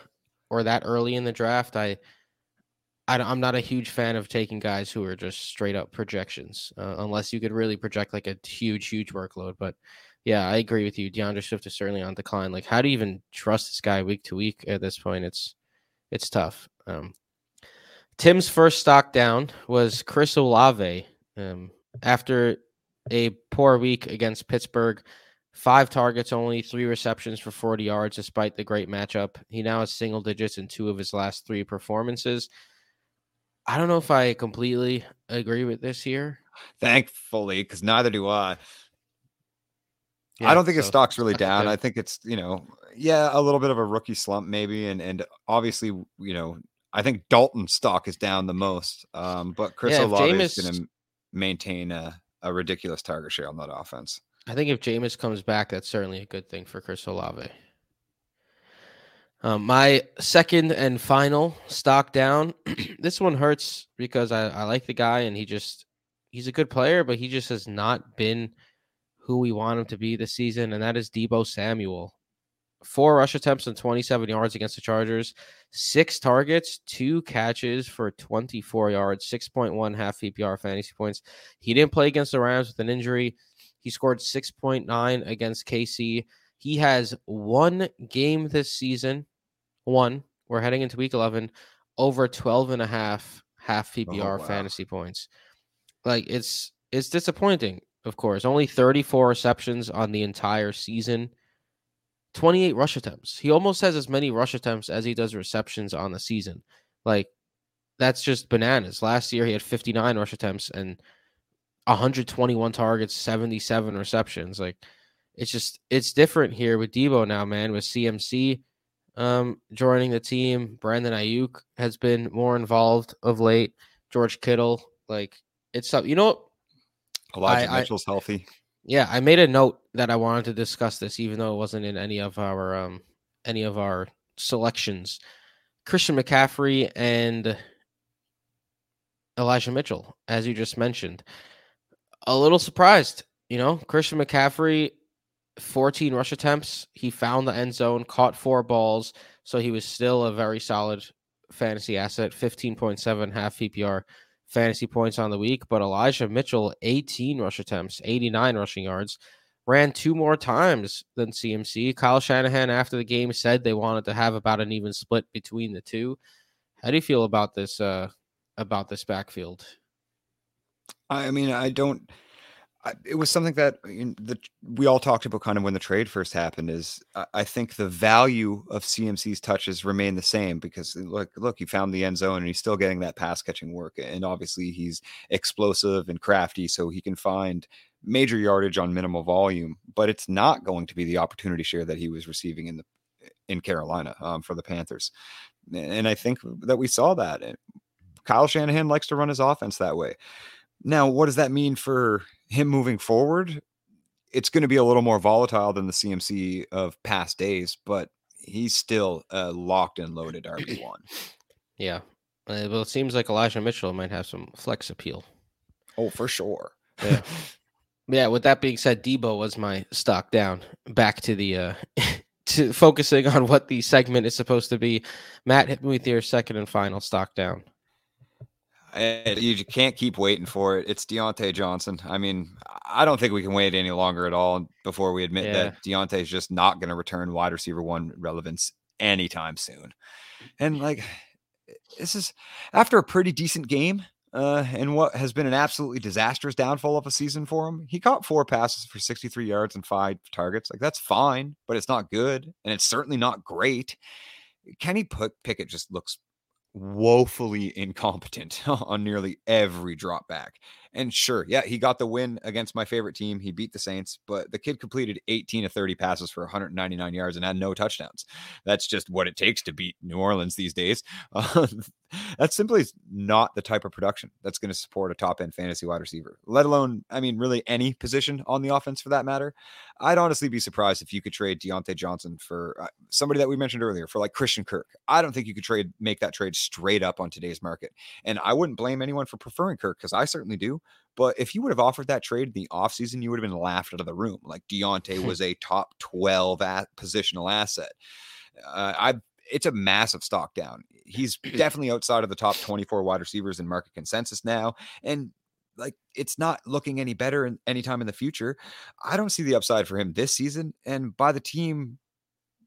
or that early in the draft, I, I am not a huge fan of taking guys who are just straight up projections, uh, unless you could really project like a huge, huge workload. But yeah, I agree with you. D'Andre Swift is certainly on decline. Like, how do you even trust this guy week to week at this point? It's it's tough. Um, Tim's first stock down was Chris Olave. Um, after a poor week against Pittsburgh, five targets, only three receptions for 40 yards, despite the great matchup. He now has single digits in two of his last three performances. I don't know if I completely agree with this here. Thankfully, because neither do I. Yeah, I don't think so his stock's really down. I think it's, you know, yeah, a little bit of a rookie slump maybe. And and obviously, you know, I think Dalton's stock is down the most. Um, but Chris yeah, Olave is gonna maintain a, a ridiculous target share on that offense. I think if Jameis comes back, that's certainly a good thing for Chris Olave. Um, my second and final stock down. <clears throat> this one hurts because I, I like the guy and he just he's a good player, but he just has not been who we want him to be this season, and that is Deebo Samuel. Four rush attempts and 27 yards against the Chargers, six targets, two catches for 24 yards, 6.1 half PPR fantasy points. He didn't play against the Rams with an injury. He scored 6.9 against KC. He has one game this season, one. We're heading into week 11, over 12 and a half half PPR oh, wow. fantasy points. Like it's it's disappointing of course. Only 34 receptions on the entire season. 28 rush attempts. He almost has as many rush attempts as he does receptions on the season. Like that's just bananas. Last year he had 59 rush attempts and 121 targets, 77 receptions. Like it's just it's different here with Deebo now, man. With CMC um, joining the team, Brandon Aiyuk has been more involved of late. George Kittle, like it's up. You know Elijah I, Mitchell's I, healthy. Yeah, I made a note that I wanted to discuss this, even though it wasn't in any of our um any of our selections. Christian McCaffrey and Elijah Mitchell, as you just mentioned. A little surprised, you know, Christian McCaffrey, 14 rush attempts. He found the end zone, caught four balls, so he was still a very solid fantasy asset, 15.7 half PPR fantasy points on the week, but Elijah Mitchell, 18 rush attempts, 89 rushing yards, ran two more times than CMC. Kyle Shanahan, after the game, said they wanted to have about an even split between the two. How do you feel about this? Uh, about this backfield? I mean, I don't it was something that the, we all talked about kind of when the trade first happened is I, think the value of CMC's touches remain the same because look look he found the end zone and he's still getting that pass catching work and obviously he's explosive and crafty so he can find major yardage on minimal volume but it's not going to be the opportunity share that he was receiving in the in Carolina um, for the Panthers. And I think that we saw that Kyle Shanahan likes to run his offense that way. Now what does that mean for him moving forward, it's going to be a little more volatile than the CMC of past days, but he's still a locked and loaded RB one. Yeah, uh, well, it seems like Elijah Mitchell might have some flex appeal. Oh, for sure. Yeah. <laughs> yeah. With that being said, Deebo was my stock down. Back to the uh <laughs> to focusing on what the segment is supposed to be. Matt, hit me with your second and final stock down you can't keep waiting for it. It's Diontae Johnson. I mean, I don't think we can wait any longer at all before we admit yeah. that Diontae is just not going to return wide receiver one relevance anytime soon. And like, this is after a pretty decent game. Uh, and what has been an absolutely disastrous downfall of a season for him. He caught four passes for 63 yards and five targets. Like that's fine, but it's not good, and it's certainly not great. Kenny Pickett just looks woefully incompetent <laughs> on nearly every drop back. And sure, yeah, he got the win against my favorite team. He beat the Saints, but the kid completed 18 to 30 passes for 199 yards and had no touchdowns. That's just what it takes to beat New Orleans these days. <laughs> Uh, that's simply not the type of production that's going to support a top end fantasy wide receiver, let alone, I mean, really any position on the offense for that matter. I'd honestly be surprised if you could trade Diontae Johnson for uh, somebody that we mentioned earlier, for like Christian Kirk. I don't think you could trade, make that trade straight up on today's market. And I wouldn't blame anyone for preferring Kirk because I certainly do. But if you would have offered that trade in the offseason, you would have been laughed out of the room. Like Diontae <laughs> was a top 12 at positional asset. Uh, I it's a massive stock down. He's <clears throat> definitely outside of the top 24 wide receivers in market consensus now. And like it's not looking any better in, anytime in the future. I don't see the upside for him this season. And by the team,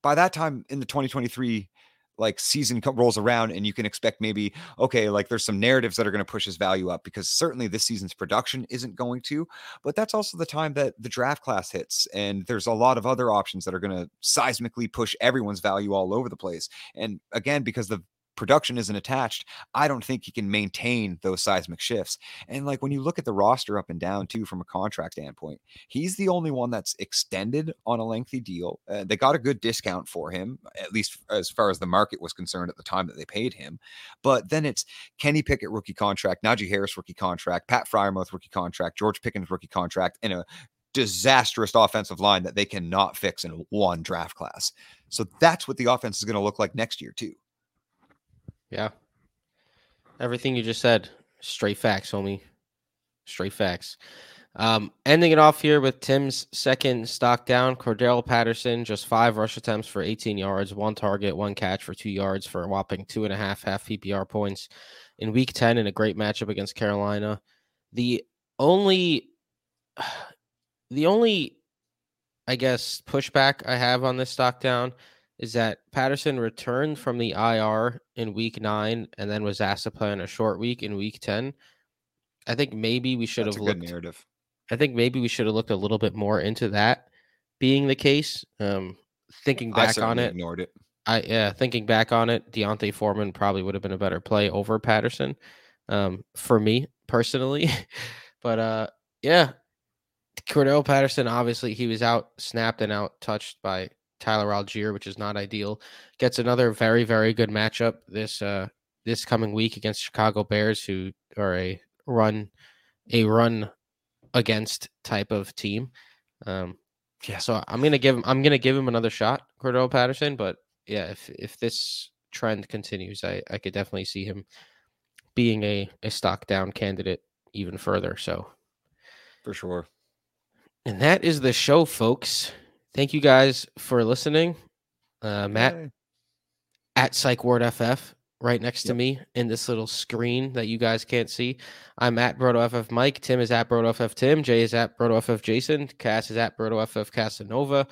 by that time in the 2023 like season rolls around and you can expect maybe okay like there's some narratives that are going to push his value up because certainly this season's production isn't going to but that's also the time that the draft class hits and there's a lot of other options that are going to seismically push everyone's value all over the place. And again because the production isn't attached, I don't think he can maintain those seismic shifts. And like when you look at the roster up and down too, from a contract standpoint, he's the only one that's extended on a lengthy deal. Uh, they got a good discount for him, at least as far as the market was concerned at the time that they paid him. But then it's Kenny Pickett rookie contract, Najee Harris rookie contract, Pat Freiermuth rookie contract, George Pickens rookie contract, and a disastrous offensive line that they cannot fix in one draft class. So that's what the offense is going to look like next year too. Yeah. Everything you just said, straight facts, homie. Straight facts. Um, ending it off here with Tim's second stock down. Cordarrelle Patterson, just five rush attempts for 18 yards, one target, one catch for two yards for a whopping two and a half half PPR points in week 10 in a great matchup against Carolina. The only, <sighs> the only, I guess, pushback I have on this stock down is that Patterson returned from the IR in week nine and then was asked to play on a short week in week 10. I think maybe we should That's have looked. narrative. I think maybe we should have looked a little bit more into that being the case. Um, thinking back on it, ignored it. I yeah, thinking back on it, D'Onta Foreman probably would have been a better play over Patterson, um, for me personally. <laughs> but uh, yeah, Cordarrelle Patterson obviously he was out snapped and out touched by Tyler Allgeier, which is not ideal. Gets another very, very good matchup this uh this coming week against Chicago Bears, who are a run a run against type of team. Um yeah, so I'm gonna give him I'm gonna give him another shot, Cordarrelle Patterson, but yeah, if if this trend continues, I, I could definitely see him being a, a stock down candidate even further. So for sure. And that is the show, folks. Thank you guys for listening. Uh, Matt at Psych Ward FF right next yep. to me in this little screen that you guys can't see. I'm at Broto FF Mike. Tim is at Broto FF Tim. Jay is at Broto FF Jason. Cass is at Broto FF Casanova.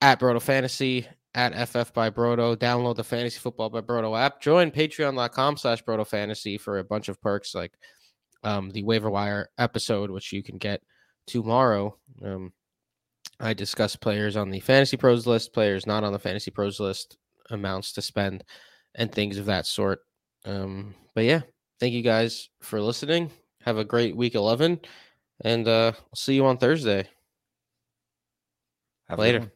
At Broto Fantasy. At FF by Broto. Download the Fantasy Football by Broto app. Join patreon.com slash Broto Fantasy for a bunch of perks like um, the waiver wire episode, which you can get tomorrow. Um, I discuss players on the Fantasy Pros list, players not on the Fantasy Pros list, amounts to spend, and things of that sort. Um, but yeah, thank you guys for listening. Have a great week 11, and uh, I'll see you on Thursday. Have Later.